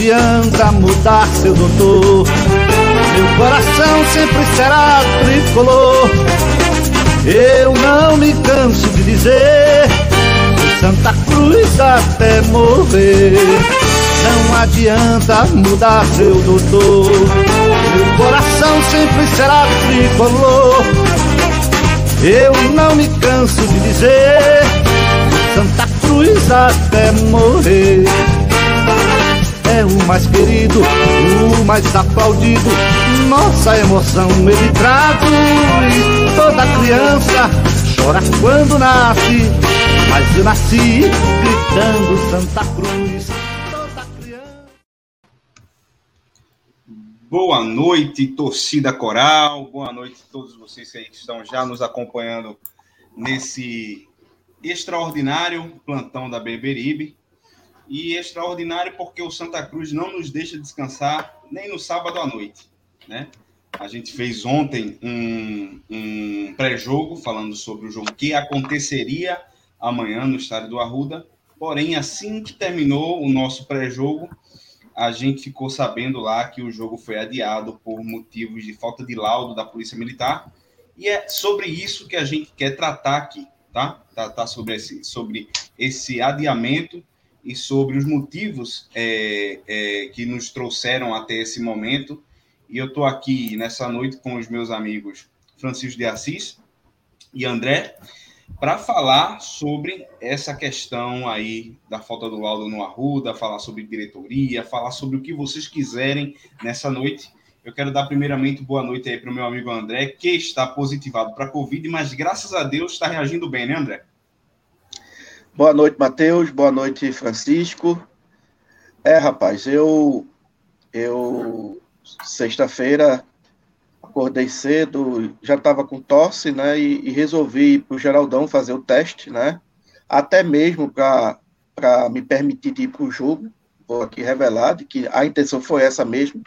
adianta mudar seu doutor. Meu coração sempre será tricolor. Eu não me canso de dizer Santa Cruz até morrer. Não adianta mudar seu doutor. Meu coração sempre será tricolor. Eu não me canso de dizer Santa Cruz até morrer. É o mais querido, o mais aplaudido. Nossa emoção ele traduz. Toda criança chora quando nasce, mas eu nasci gritando Santa Cruz. Toda criança. Boa noite, torcida coral. Boa noite a todos vocês que estão já nos acompanhando nesse extraordinário plantão da Beberibe. E extraordinário porque o Santa Cruz não nos deixa descansar nem no sábado à noite, né? A gente fez ontem um, um pré-jogo falando sobre o jogo que aconteceria amanhã no estádio do Arruda. Porém, assim que terminou o nosso pré-jogo, a gente ficou sabendo lá que o jogo foi adiado por motivos de falta de laudo da Polícia Militar. E é sobre isso que a gente quer tratar aqui, tá? Tratar sobre esse, sobre esse adiamento e sobre os motivos é, é, que nos trouxeram até esse momento e eu estou aqui nessa noite com os meus amigos Francisco de Assis e André para falar sobre essa questão aí da falta do laudo no Arruda, falar sobre diretoria, falar sobre o que vocês quiserem nessa noite. Eu quero dar primeiramente boa noite aí para o meu amigo André, que está positivado para a Covid, mas graças a Deus está reagindo bem, né, André? Boa noite, Matheus. Boa noite, Francisco. É, rapaz, eu eu sexta-feira acordei cedo, já estava com tosse, né? E, e resolvi ir para o Geraldão fazer o teste, né? Até mesmo para me permitir ir para o jogo. Vou aqui revelar de que a intenção foi essa mesmo,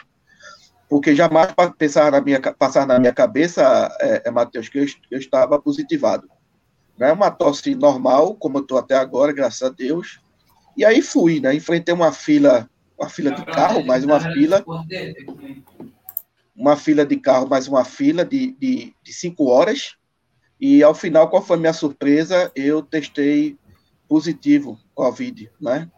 porque jamais pensar na minha, passar na minha cabeça, é, é Matheus, que eu, eu estava positivado. Né? Uma tosse normal, como eu estou até agora, graças a Deus. E aí fui, né? Enfrentei uma fila uma fila de carro, mais uma fila, uma fila de carro, mais uma fila de, de, de cinco horas, e ao final, qual foi a minha surpresa? Eu testei positivo Covid, né?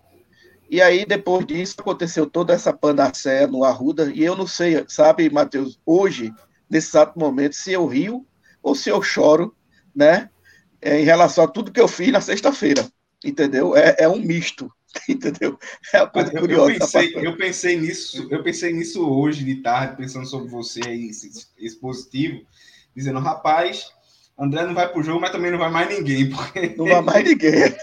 E aí, depois disso, aconteceu toda essa panacea no Arruda, e eu não sei, sabe, Matheus, hoje, nesse exato momento, se eu rio ou se eu choro, né, em relação a tudo que eu fiz na sexta-feira, entendeu? É, é um misto, entendeu? É uma coisa curiosa. Eu pensei, eu pensei, nisso, eu pensei nisso hoje de tarde, pensando sobre você aí, esse, esse positivo, dizendo, rapaz, André não vai pro jogo, mas também não vai mais ninguém. Porque... Não vai mais ninguém.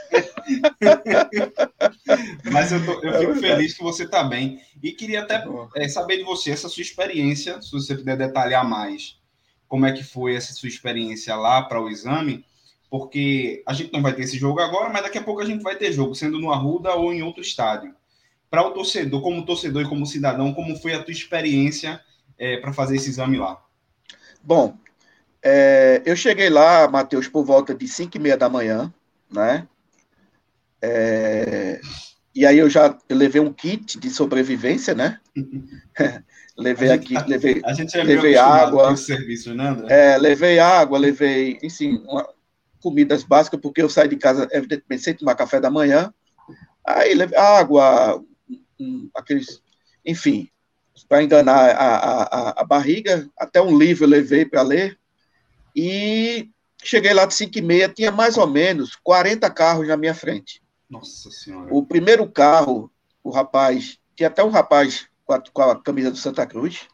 mas eu, tô, eu fico é feliz que você está bem. E queria até é, saber de você, essa sua experiência, se você puder detalhar mais, como é que foi essa sua experiência lá para o exame, porque a gente não vai ter esse jogo agora, mas daqui a pouco a gente vai ter jogo, sendo no Arruda ou em outro estádio. Para o torcedor, como torcedor e como cidadão, como foi a tua experiência é, para fazer esse exame lá? Bom, é, eu cheguei lá, Matheus, por volta de 5 e meia da manhã, né? É, e aí eu já eu levei um kit de sobrevivência, né? levei aqui, tá, levei, a gente é levei água, serviço, né, é, levei água, levei, enfim, uma, comidas básicas, porque eu saio de casa, evidentemente, sem tomar café da manhã. Aí água, aqueles, enfim, para enganar a, a, a, barriga. Até um livro eu levei para ler. E cheguei lá de 5 e meia, tinha mais ou menos 40 carros na minha frente. Nossa Senhora. O primeiro carro, o rapaz, tinha até um rapaz com a, com a camisa do Santa Cruz,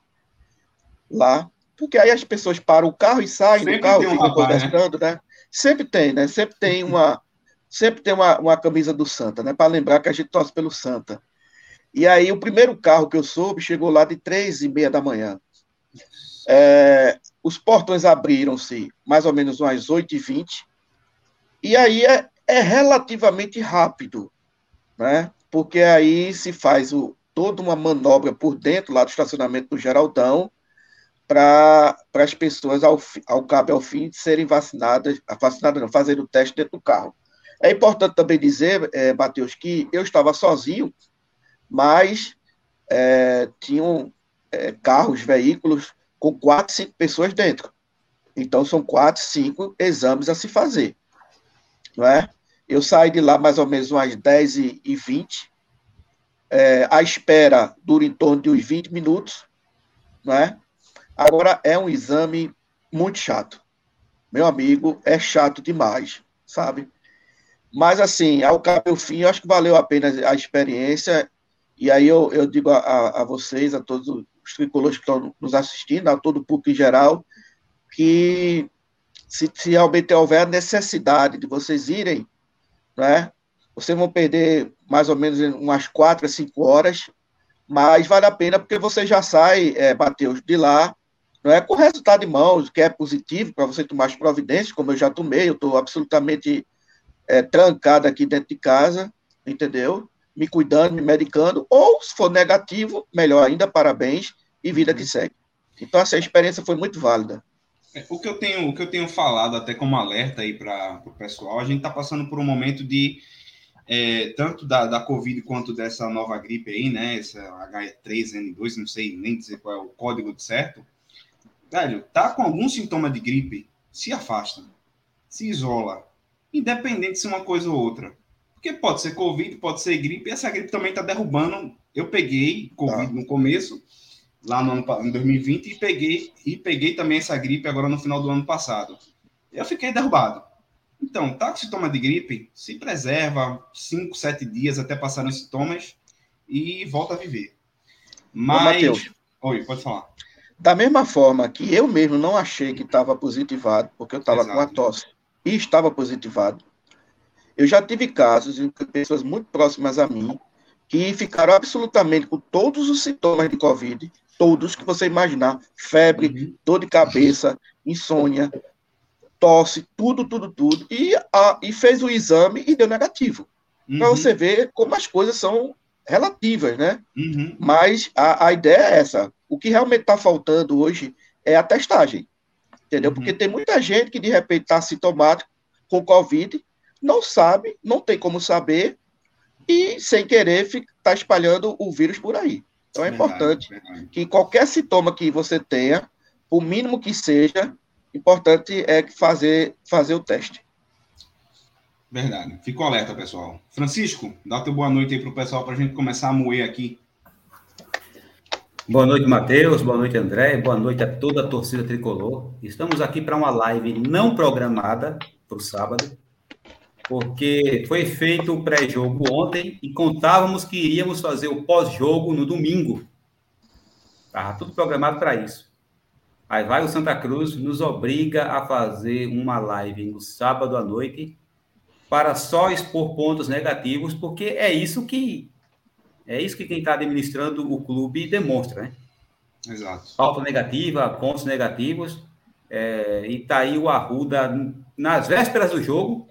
lá, porque aí as pessoas param o carro e saem Sempre do carro, um ficam né? conversando, né? né? Sempre tem, né? Sempre tem uma, sempre tem uma, uma camisa do Santa, né? Para lembrar que a gente torce pelo Santa. E aí o primeiro carro que eu soube chegou lá de três e meia da manhã. É, os portões abriram-se mais ou menos umas 8 e 20 e aí é, é relativamente rápido, né? Porque aí se faz o, toda uma manobra por dentro lá do estacionamento do Geraldão, para as pessoas, ao, ao cabo ao fim, serem vacinadas, vacinadas não, fazendo o teste dentro do carro. É importante também dizer, é, Matheus, que eu estava sozinho, mas é, tinham é, carros, veículos com quatro, cinco pessoas dentro. Então, são quatro, cinco exames a se fazer. Não é? Eu saí de lá mais ou menos umas 10 e, e 20. É, a espera dura em torno de uns 20 minutos. Não é? Agora, é um exame muito chato. Meu amigo, é chato demais, sabe? Mas, assim, ao cabo e ao fim, eu acho que valeu a pena a experiência. E aí eu, eu digo a, a vocês, a todos os tricolores que estão nos assistindo, a todo o público em geral, que se, se realmente houver a necessidade de vocês irem, né, vocês vão perder mais ou menos umas quatro a cinco horas, mas vale a pena porque você já sai, é, de lá, não é com resultado em mãos, que é positivo para você tomar as providências, como eu já tomei, eu estou absolutamente é, trancado aqui dentro de casa, entendeu? Me cuidando, me medicando, ou se for negativo, melhor ainda, parabéns, e vida que uhum. segue. Então, essa experiência foi muito válida. É, o que eu tenho, o que eu tenho falado até como alerta aí para o pessoal, a gente está passando por um momento de é, tanto da, da Covid quanto dessa nova gripe aí, né? Essa H3N2, não sei nem dizer qual é o código de certo. Velho, tá com algum sintoma de gripe, se afasta, se isola, independente se uma coisa ou outra. Porque pode ser Covid, pode ser gripe, e essa gripe também está derrubando. Eu peguei Covid tá. no começo, lá no ano, em 2020, e peguei, e peguei também essa gripe agora no final do ano passado. Eu fiquei derrubado. Então, tá com sintoma de gripe, se preserva 5, 7 dias até passar os sintomas e volta a viver. Mas. Ô, Oi, pode falar. Da mesma forma que eu mesmo não achei que estava positivado, porque eu estava com a tosse e estava positivado. Eu já tive casos em pessoas muito próximas a mim que ficaram absolutamente com todos os sintomas de Covid, todos que você imaginar, febre, uhum. dor de cabeça, insônia, tosse, tudo, tudo, tudo, e, a, e fez o exame e deu negativo. Uhum. Para você ver como as coisas são relativas, né? Uhum. Mas a, a ideia é essa. O que realmente está faltando hoje é a testagem entendeu? Uhum. Porque tem muita gente que de repente está sintomático com Covid, não sabe, não tem como saber, e sem querer está espalhando o vírus por aí. Então é verdade, importante verdade. que qualquer sintoma que você tenha, o mínimo que seja, importante é fazer, fazer o teste. Verdade. Fico alerta, pessoal. Francisco, dá teu boa noite aí para o pessoal para a gente começar a moer aqui Boa noite, Matheus. Boa noite, André. Boa noite a toda a torcida tricolor. Estamos aqui para uma live não programada para o sábado, porque foi feito o pré-jogo ontem e contávamos que iríamos fazer o pós-jogo no domingo. Estava tudo programado para isso. Aí vai o Santa Cruz, nos obriga a fazer uma live no sábado à noite para só expor pontos negativos, porque é isso que é isso que quem está administrando o clube demonstra, né? Exato. Falta negativa, pontos negativos. É, e tá aí o Arruda nas vésperas do jogo,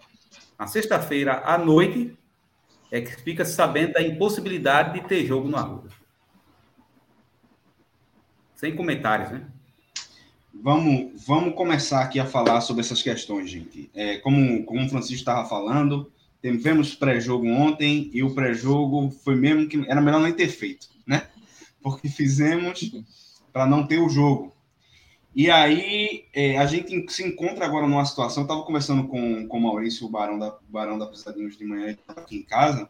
na sexta-feira à noite, é que fica sabendo da impossibilidade de ter jogo no Arruda. Sem comentários, né? Vamos, vamos começar aqui a falar sobre essas questões, gente. É, como, como o Francisco estava falando, Tivemos pré-jogo ontem e o pré-jogo foi mesmo que era melhor nem ter feito, né? Porque fizemos para não ter o jogo. E aí é, a gente se encontra agora numa situação. Eu estava conversando com, com o Maurício, o Barão da, Barão da Pisadinhos de manhã, ele estava aqui em casa.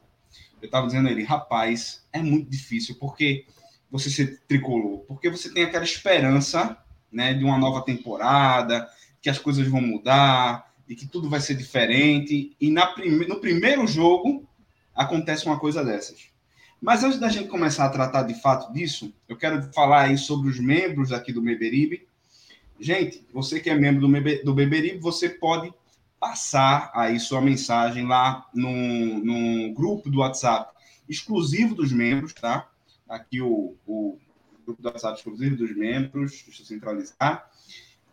Eu estava dizendo a ele, rapaz, é muito difícil porque você ser tricolor, porque você tem aquela esperança né, de uma nova temporada, que as coisas vão mudar, de que tudo vai ser diferente, e na prime no primeiro jogo acontece uma coisa dessas. Mas antes da gente começar a tratar de fato disso, eu quero falar aí sobre os membros aqui do Beberibe. Gente, você que é membro do, Bebe, do Beberibe, você pode passar aí sua mensagem lá no, no grupo do WhatsApp exclusivo dos membros, tá? Aqui o, o grupo do WhatsApp exclusivo dos membros, deixa eu centralizar.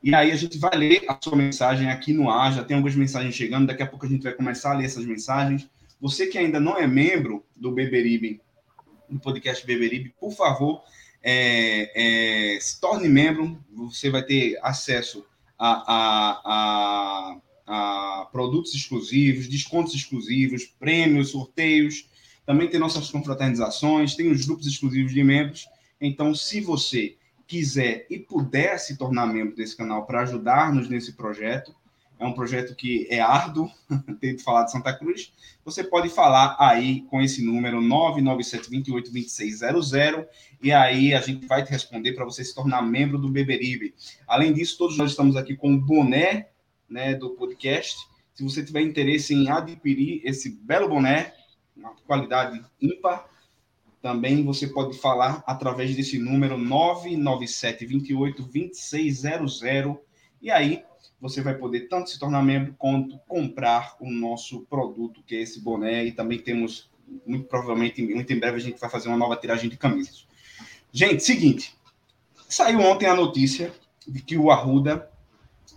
E aí a gente vai ler a sua mensagem aqui no ar, já tem algumas mensagens chegando, daqui a pouco a gente vai começar a ler essas mensagens. Você que ainda não é membro do Beberibe, do podcast Beberibe, por favor, é, é, se torne membro, você vai ter acesso a, a, a, a produtos exclusivos, descontos exclusivos, prêmios, sorteios Também tem nossas confraternizações, tem os grupos exclusivos de membros. Então, se você quiser e puder se tornar membro desse canal para ajudar-nos nesse projeto, é um projeto que é árduo, de falar de Santa Cruz, você pode falar aí com esse número 997-28-2600 e aí a gente vai te responder para você se tornar membro do Beberibe. Além disso, todos nós estamos aqui com o boné né, do podcast. Se você tiver interesse em adquirir esse belo boné, uma qualidade ímpar, também você pode falar através desse número 997-28-2600 e aí você vai poder tanto se tornar membro quanto comprar o nosso produto, que é esse boné, e também temos, muito provavelmente, muito em breve, a gente vai fazer uma nova tiragem de camisas. Gente, seguinte, saiu ontem a notícia de que o Arruda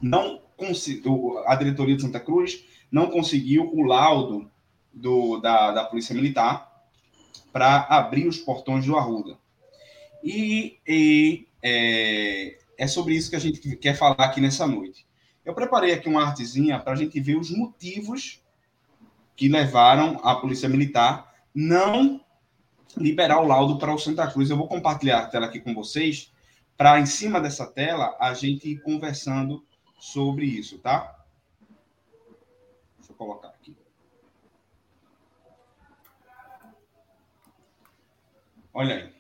não conseguiu, a diretoria de Santa Cruz não conseguiu o laudo do, da, da Polícia Militar para abrir os portões do Arruda. E, e é, é sobre isso que a gente quer falar aqui nessa noite. Eu preparei aqui uma artezinha para a gente ver os motivos que levaram a Polícia Militar não liberar o laudo para o Santa Cruz. Eu vou compartilhar a tela aqui com vocês, para em cima dessa tela a gente ir conversando sobre isso, tá? Deixa eu colocar Olha aí.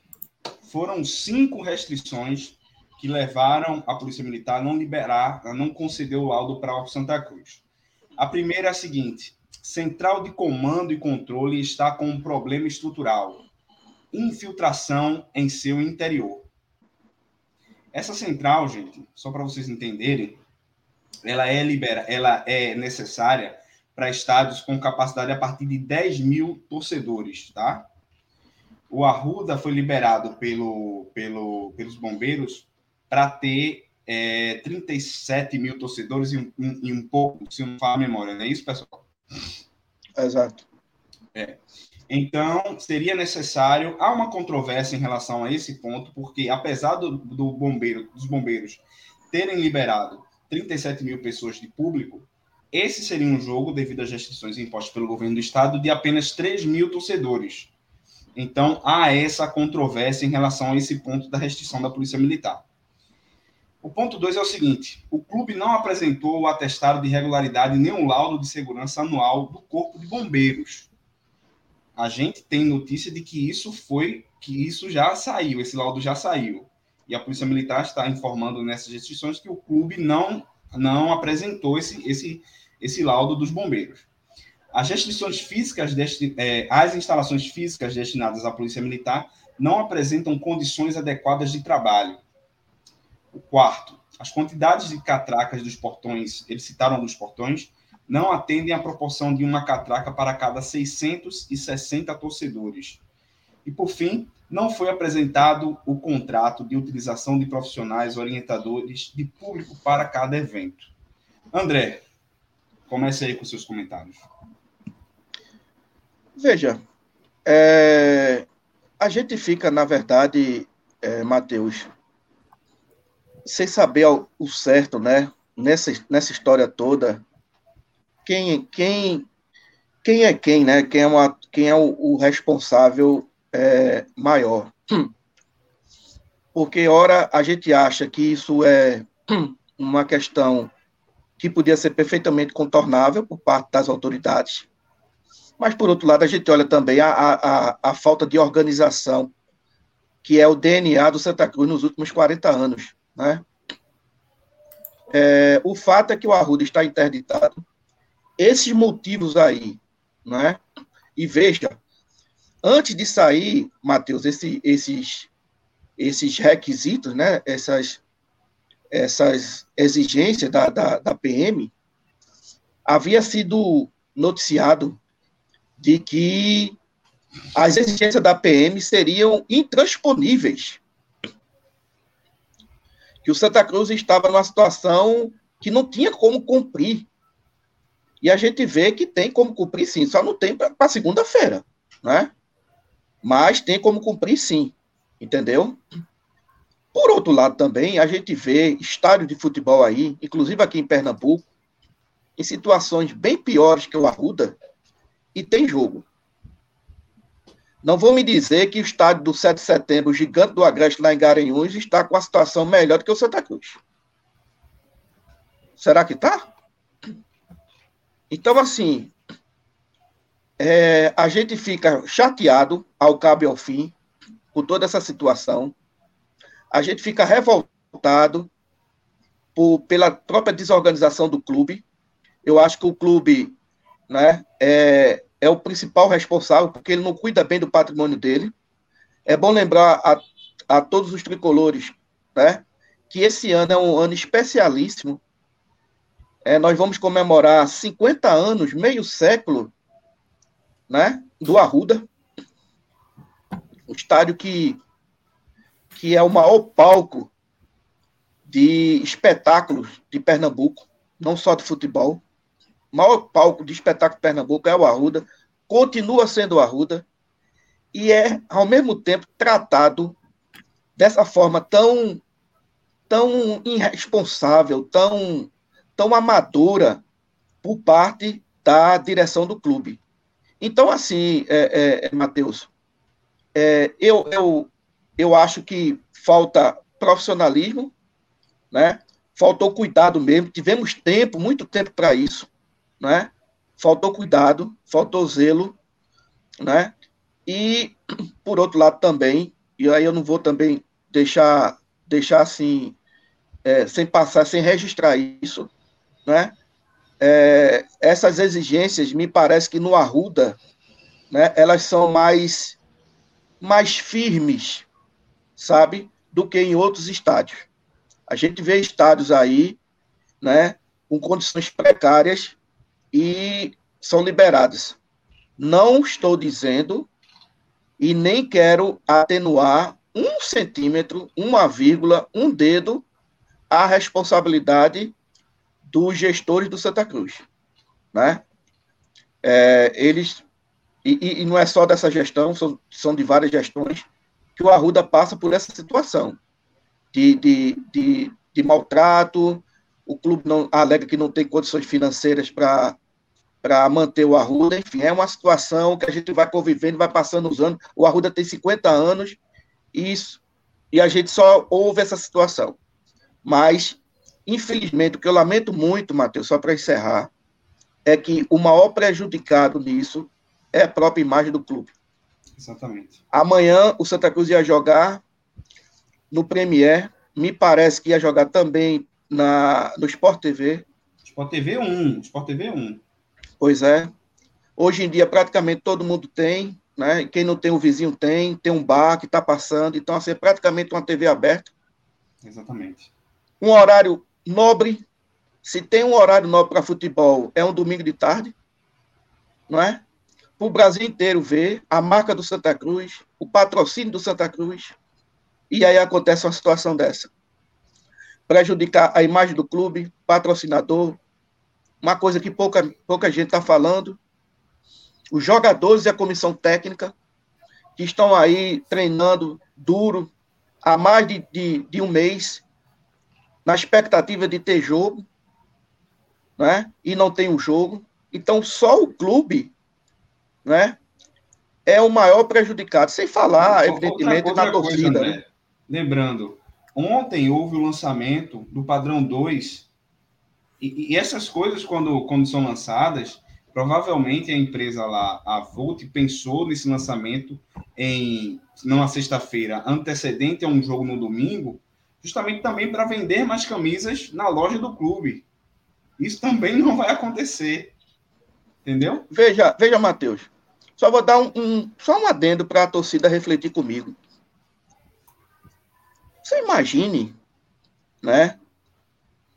Foram cinco restrições que levaram a Polícia Militar a não liberar, a não conceder o laudo para o Santa Cruz. A primeira é a seguinte: Central de Comando e Controle está com um problema estrutural, infiltração em seu interior. Essa central, gente, só para vocês entenderem, ela é libera, ela é necessária para estádios com capacidade a partir de 10 mil torcedores, tá? O Arruda foi liberado pelo, pelo, pelos bombeiros para ter é, 37 mil torcedores e um, um, um pouco, se não falar a memória, não é isso, pessoal? Exato. É. Então, seria necessário. Há uma controvérsia em relação a esse ponto, porque apesar do, do bombeiro, dos bombeiros terem liberado 37 mil pessoas de público, esse seria um jogo, devido às restrições impostas pelo governo do estado, de apenas 3 mil torcedores. Então, há essa controvérsia em relação a esse ponto da restrição da Polícia Militar. O ponto 2 é o seguinte: o clube não apresentou o atestado de regularidade nem o laudo de segurança anual do Corpo de Bombeiros. A gente tem notícia de que isso foi, que isso já saiu, esse laudo já saiu. E a Polícia Militar está informando nessas restrições que o clube não, não apresentou esse, esse, esse laudo dos bombeiros. As restrições físicas, desti, é, as instalações físicas destinadas à Polícia Militar não apresentam condições adequadas de trabalho o quarto, as quantidades de catracas dos portões, eles citaram dos portões, não atendem à proporção de uma catraca para cada 660 torcedores. E, por fim, não foi apresentado o contrato de utilização de profissionais orientadores de público para cada evento. André, comece aí com seus comentários. Veja, é, a gente fica, na verdade, é, Matheus, sem saber o certo, né? Nessa, nessa história toda, quem, quem, quem é quem, né? Quem é, uma, quem é o, o responsável é, maior. Porque, ora, a gente acha que isso é uma questão que podia ser perfeitamente contornável por parte das autoridades, mas, por outro lado, a gente olha também a, a, a falta de organização, que é o DNA do Santa Cruz nos últimos 40 anos. Né? É, o fato é que o Arruda está interditado. Esses motivos aí, né? E veja, antes de sair, Matheus, esse, esses, esses requisitos, né? Essas, essas exigências da, da, da PM, havia sido noticiado de que as exigências da PM seriam intransponíveis que o Santa Cruz estava numa situação que não tinha como cumprir. E a gente vê que tem como cumprir sim, só não tem para segunda-feira, né? Mas tem como cumprir sim, entendeu? Por outro lado também, a gente vê estádio de futebol aí, inclusive aqui em Pernambuco, em situações bem piores que o Arruda, e tem jogo. Não vou me dizer que o estádio do 7 de setembro, o gigante do Agreste lá em Garanhuns, está com a situação melhor do que o Santa Cruz. Será que está? Então, assim, é, a gente fica chateado ao cabo e ao fim com toda essa situação. A gente fica revoltado por, pela própria desorganização do clube. Eu acho que o clube né, é, é o principal responsável, porque ele não cuida bem do patrimônio dele. É bom lembrar a, a todos os tricolores né, que esse ano é um ano especialíssimo. É, nós vamos comemorar 50 anos, meio século, né, do Arruda, um estádio que, que é o maior palco de espetáculos de Pernambuco, não só de futebol. Maior palco de espetáculo Pernambuco é o Arruda, continua sendo o Arruda, e é, ao mesmo tempo, tratado dessa forma tão, tão irresponsável, tão, tão amadora por parte da direção do clube. Então, assim, é, é, Matheus, é, eu, eu, eu acho que falta profissionalismo, né? Faltou cuidado mesmo. Tivemos tempo, muito tempo para isso, né? Faltou cuidado, faltou zelo, né? E por outro lado também, e aí eu não vou também deixar deixar assim é, sem passar, sem registrar isso, né? É, essas exigências me parece que no Arruda, né? Elas são mais mais firmes, sabe, do que em outros estádios. A gente vê estádios aí, né, com condições precárias e são liberados. Não estou dizendo e nem quero atenuar um centímetro, uma vírgula, um dedo a responsabilidade dos gestores do Santa Cruz, né? É, eles e, e, não é só dessa gestão, são, são de várias gestões que o Arruda passa por essa situação de, de, de, de maltrato, o clube não alega que não tem condições financeiras para para manter o Arruda, enfim, é uma situação que a gente vai convivendo, vai passando os anos. O Arruda tem 50 anos e, isso, e a gente só ouve essa situação. Mas, infelizmente, o que eu lamento muito, Matheus, só para encerrar, é que o maior prejudicado nisso é a própria imagem do clube. Exatamente. Amanhã o Santa Cruz ia jogar no Premier, me parece que ia jogar também na, no Sport TV. Sport TV 1, Sport TV 1. Pois é. Hoje em dia praticamente todo mundo tem, né? Quem não tem o vizinho tem, tem um bar que está passando, então assim, é praticamente uma TV aberta. Exatamente. Um horário nobre. Se tem um horário nobre para futebol, é um domingo de tarde, não é? Para o Brasil inteiro ver a marca do Santa Cruz, o patrocínio do Santa Cruz, e aí acontece uma situação dessa. Prejudicar a imagem do clube, patrocinador, uma coisa que pouca, pouca gente está falando. Os jogadores e a comissão técnica, que estão aí treinando duro há mais de, de, de um mês, na expectativa de ter jogo, né? e não tem o um jogo. Então, só o clube né, é o maior prejudicado, sem falar, evidentemente, outra, outra na torcida. Coisa, né? Lembrando, ontem houve o lançamento do padrão 2, e, e, essas coisas, quando, quando são lançadas, provavelmente a empresa lá, a Volt, pensou nesse lançamento em numa sexta-feira antecedente a um jogo no domingo, justamente também para vender mais camisas na loja do clube. Isso também não vai acontecer. Entendeu? Veja, veja, Matheus. Só vou dar um, um só um adendo para a torcida refletir comigo. Você imagine, né?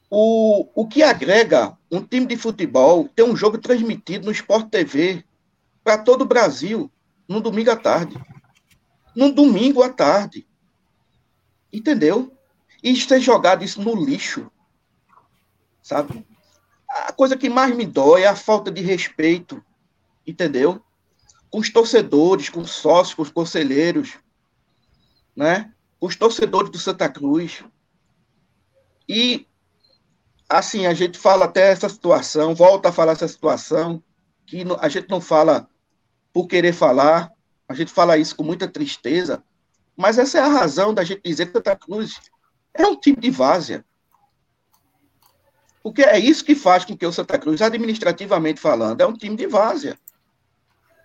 O, o que agrega um time de futebol ter um jogo transmitido no Sport TV para todo o Brasil no domingo à tarde. No domingo à tarde. Entendeu? E ter jogado isso no lixo. Sabe? A coisa que mais me dói é a falta de respeito. Entendeu? Com os torcedores, com os sócios, com os conselheiros. Né? Os torcedores do Santa Cruz. E, assim, a gente fala até essa situação, volta a falar essa situação, que a gente não fala por querer falar, a gente fala isso com muita tristeza, mas essa é a razão da gente dizer que Santa Cruz é um time de várzea. Porque é isso que faz com que o Santa Cruz, administrativamente falando, é um time de várzea.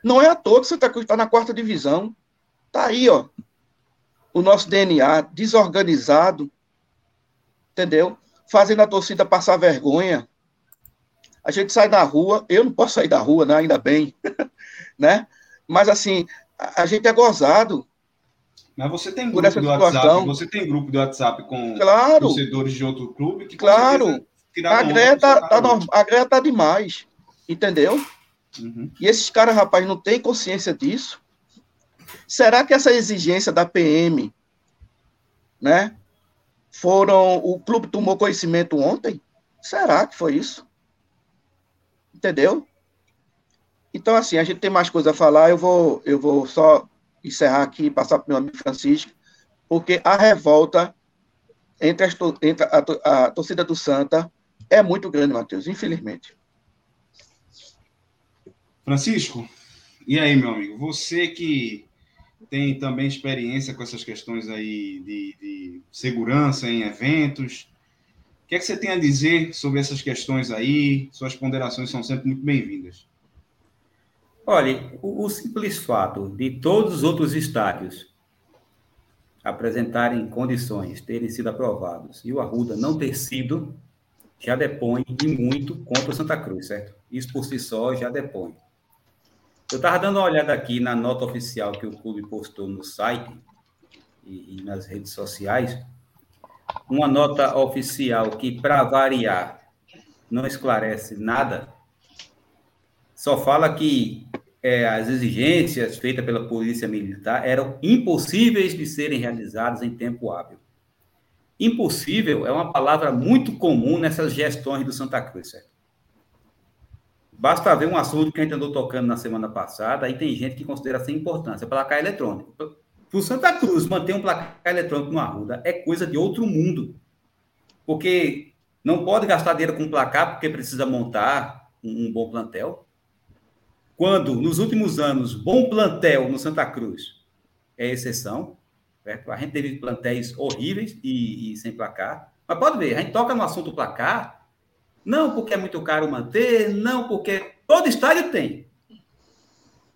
Não é à toa que Santa Cruz está na quarta divisão. Está aí, ó. O nosso DNA desorganizado, entendeu? Fazendo a torcida passar vergonha. A gente sai da rua, eu não posso sair da rua, né? ainda bem, né? Mas assim, a, a gente é gozado. Mas você tem grupo do WhatsApp, você tem grupo do WhatsApp com claro, torcedores de outro clube que claro. A greia tá, tá, a greia tá demais, entendeu? Uhum. E esses caras, rapaz, não têm consciência disso. Será que essa exigência da PM, né? Foram. O clube tomou conhecimento ontem? Será que foi isso? Entendeu? Então, assim, a gente tem mais coisa a falar. Eu vou, eu vou só encerrar aqui e passar para o meu amigo Francisco, porque a revolta entre, as, entre a, a torcida do Santa é muito grande, Matheus, infelizmente. Francisco, e aí, meu amigo? Você que tem também experiência com essas questões aí de, de segurança em eventos, o que é que você tem a dizer sobre essas questões aí? Suas ponderações são sempre muito bem-vindas. Olha, o, o, simples fato de todos os outros estádios apresentarem condições, terem sido aprovados, e o Arruda não ter sido, já depõe de muito contra o Santa Cruz, certo? Isso por si só já depõe. Eu estava dando uma olhada aqui na nota oficial que o clube postou no site e, e nas redes sociais. Uma nota oficial que, para variar, não esclarece nada, só fala que é, as exigências feitas pela Polícia Militar eram impossíveis de serem realizadas em tempo hábil. Impossível é uma palavra muito comum nessas gestões do Santa Cruz, certo? Basta ver um assunto que a gente andou tocando na semana passada, aí tem gente que considera sem importância, placar eletrônico. Para o Santa Cruz manter um placar eletrônico no Arruda é coisa de outro mundo. Porque não pode gastar dinheiro com placar porque precisa montar um, um bom plantel. Quando, nos últimos anos, bom plantel no Santa Cruz é exceção, certo? a gente teve plantéis horríveis e, e sem placar. Mas pode ver, a gente toca no assunto placar, não porque é muito caro manter, não porque. Todo estádio tem.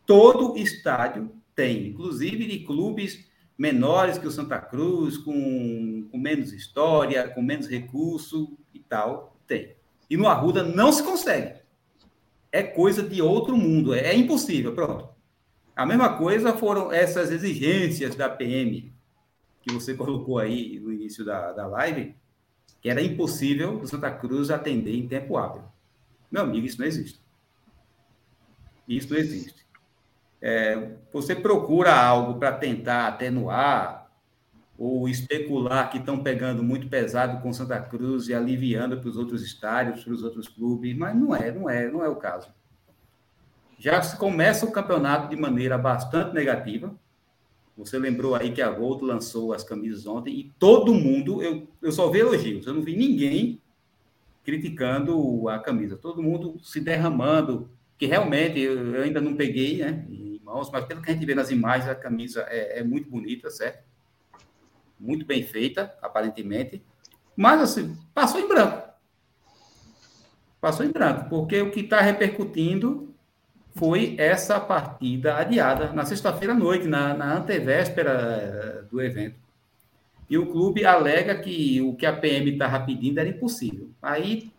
Todo estádio tem, inclusive de clubes menores que o Santa Cruz, com, com menos história, com menos recurso e tal, tem. E no Arruda não se consegue. É coisa de outro mundo, é, é impossível, pronto. A mesma coisa foram essas exigências da PM que você colocou aí no início da, da live, que era impossível o Santa Cruz atender em tempo hábil. Meu amigo, isso não existe. Isso não existe. É, você procura algo para tentar atenuar ou especular que estão pegando muito pesado com Santa Cruz e aliviando para os outros estádios, para os outros clubes, mas não é, não é, não é o caso. Já se começa o campeonato de maneira bastante negativa, você lembrou aí que a Volt lançou as camisas ontem e todo mundo, eu, eu só vi elogios, eu não vi ninguém criticando a camisa. Todo mundo se derramando, que realmente eu, eu ainda não peguei né, em mãos, mas pelo que a gente vê nas imagens, a camisa é, é muito bonita, certo? Muito bem feita, aparentemente. Mas, assim, passou em branco. Passou em branco, porque o que está repercutindo foi essa partida adiada na sexta-feira à noite, na, na antevéspera eh, do evento. E o clube alega que o que a PM estava pedindo era impossível. Aí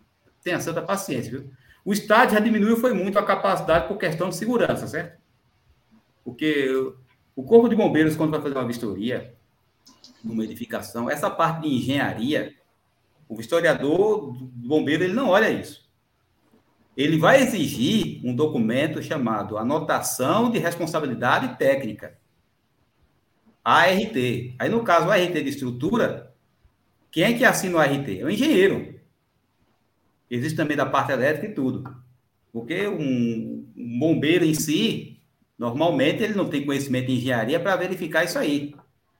tenha santa paciência, viu? O estádio já diminuiu foi muito a capacidade por questão de segurança, certo? Porque o Corpo de Bombeiros, quando vai fazer uma vistoria numa edificação, essa parte de engenharia, o historiador do bombeiro ele não olha isso ele vai exigir um documento chamado Anotação de Responsabilidade Técnica, ART. Aí, no caso, o ART de estrutura, quem é que assina o ART? É o engenheiro. Existe também da parte elétrica e tudo. Porque um, um bombeiro em si, normalmente, ele não tem conhecimento de engenharia para verificar isso aí.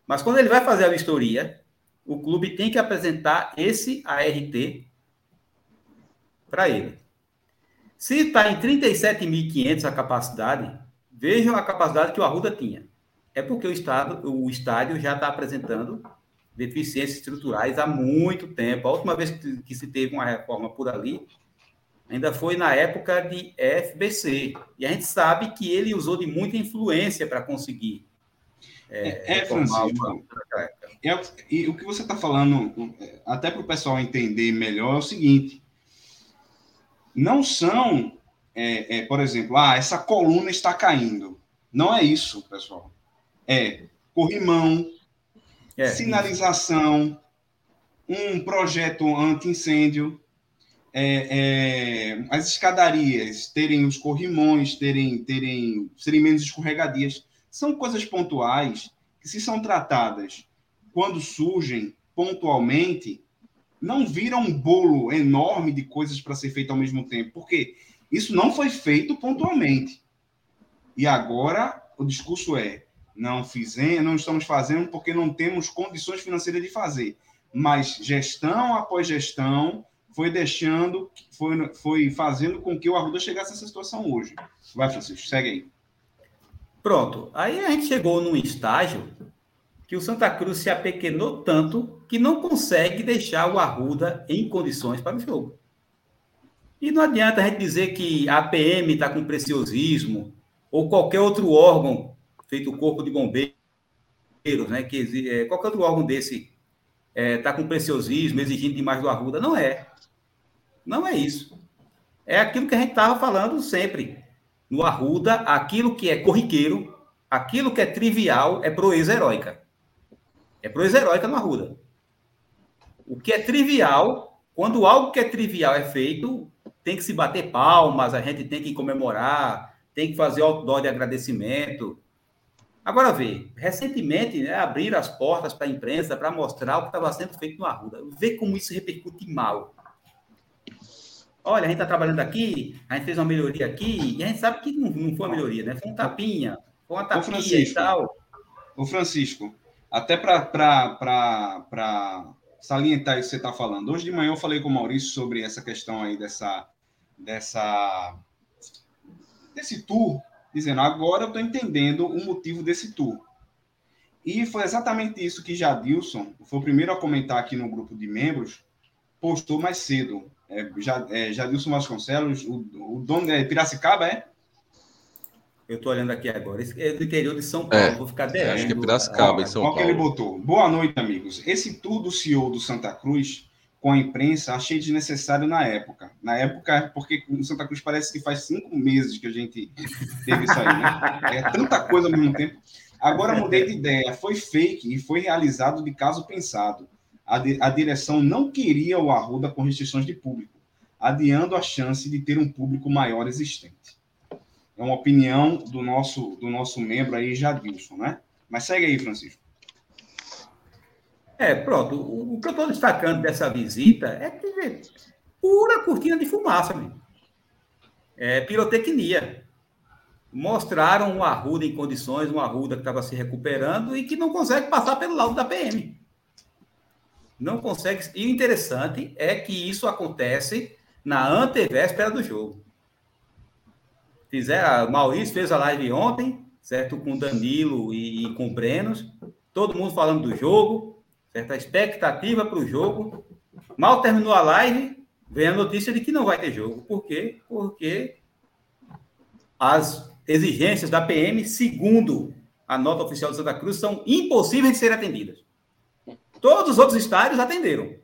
Mas quando ele vai fazer a vistoria, o clube tem que apresentar esse ART para ele. Se está em 37.500 a capacidade, Vejam a capacidade que o Arruda tinha. É porque o, estado, o estádio já está apresentando deficiências estruturais há muito tempo. A última vez que, se teve uma reforma por ali ainda foi na época de FBC. E a gente sabe que ele usou de muita influência para conseguir. É, é Francisco. Uma... É, e o que você está falando, até para o pessoal entender melhor, é o seguinte: não são, é, é, por exemplo, ah, essa coluna está caindo. Não é isso, pessoal. É corrimão, é, sinalização, um projeto anti-incêndio, é, é, as escadarias terem os corrimões, terem, terem, serem menos escorregadias, são coisas pontuais que, se são tratadas quando surgem pontualmente, não viram um bolo enorme de coisas para ser feito ao mesmo tempo, porque isso não foi feito pontualmente. E agora o discurso é: não fizemos, não estamos fazendo porque não temos condições financeiras de fazer. Mas gestão após gestão, foi deixando, foi, foi fazendo com que o Arruda chegasse a essa situação hoje. Vai, Francisco, segue aí. Pronto. Aí a gente chegou num estágio que o Santa Cruz se apequenou tanto que não consegue deixar o Arruda em condições para o jogo. E não adianta a gente dizer que a PM está com preciosismo, ou qualquer outro órgão, feito o Corpo de Bombeiros, né, que é, qualquer outro órgão desse está é, tá com preciosismo, exigindo demais do Arruda. Não é. Não é isso. É aquilo que a gente estava falando sempre. No Arruda, aquilo que é corriqueiro, aquilo que é trivial, é proeza heróica. É proeza heróica no Arruda. O que é trivial, quando algo que é trivial é feito, tem que se bater palmas, a gente tem que comemorar, tem que fazer outdoor de agradecimento. Agora vê, recentemente né, abriram as portas para a imprensa para mostrar o que estava sendo feito no Arruda. Vê como isso repercute mal. Olha, a gente está trabalhando aqui, a gente fez uma melhoria aqui, e a gente sabe que não, não foi uma melhoria, né? Foi um tapinha, foi uma tapinha e tal. Ô, Francisco, até para salientar isso que você está falando, hoje de manhã eu falei com o Maurício sobre essa questão aí dessa, dessa desse tour, dizendo agora eu estou entendendo o motivo desse tour. E foi exatamente isso que Jadilson, foi o primeiro a comentar aqui no grupo de membros, postou mais cedo é, é, Jadilson Vasconcelos, o, o dono é Piracicaba, é? Eu estou olhando aqui agora. Esse é do interior de São Paulo. É, Vou ficar devendo. Acho que é Piracicaba, em São Paulo. que ele botou? Boa noite, amigos. Esse tour do CEO do Santa Cruz com a imprensa achei desnecessário na época. Na época, porque o Santa Cruz parece que faz cinco meses que a gente teve isso aí, né? É tanta coisa ao mesmo tempo. Agora mudei de ideia. Foi fake e foi realizado de caso pensado a, di a direção não queria o Arruda com restrições de público, adiando a chance de ter um público maior existente. É uma opinião do nosso, do nosso membro aí, Jadilson, né? Mas segue aí, Francisco. É, pronto. O, o que eu estou destacando dessa visita é que é pura cortina de fumaça, mesmo. É pirotecnia. Mostraram um Arruda em condições, um Arruda que estava se recuperando e que não consegue passar pelo lado da PM não consegue. E o interessante é que isso acontece na antevéspera do jogo. Fizeram, Maurício fez a live ontem, certo? Com Danilo e, e com Brenos, todo mundo falando do jogo, certa expectativa para o jogo. Mal terminou a live, vem a notícia de que não vai ter jogo. Por quê? Porque as exigências da PM, segundo a nota oficial de Santa Cruz, são impossíveis de serem atendidas. Todos os outros estádios atenderam.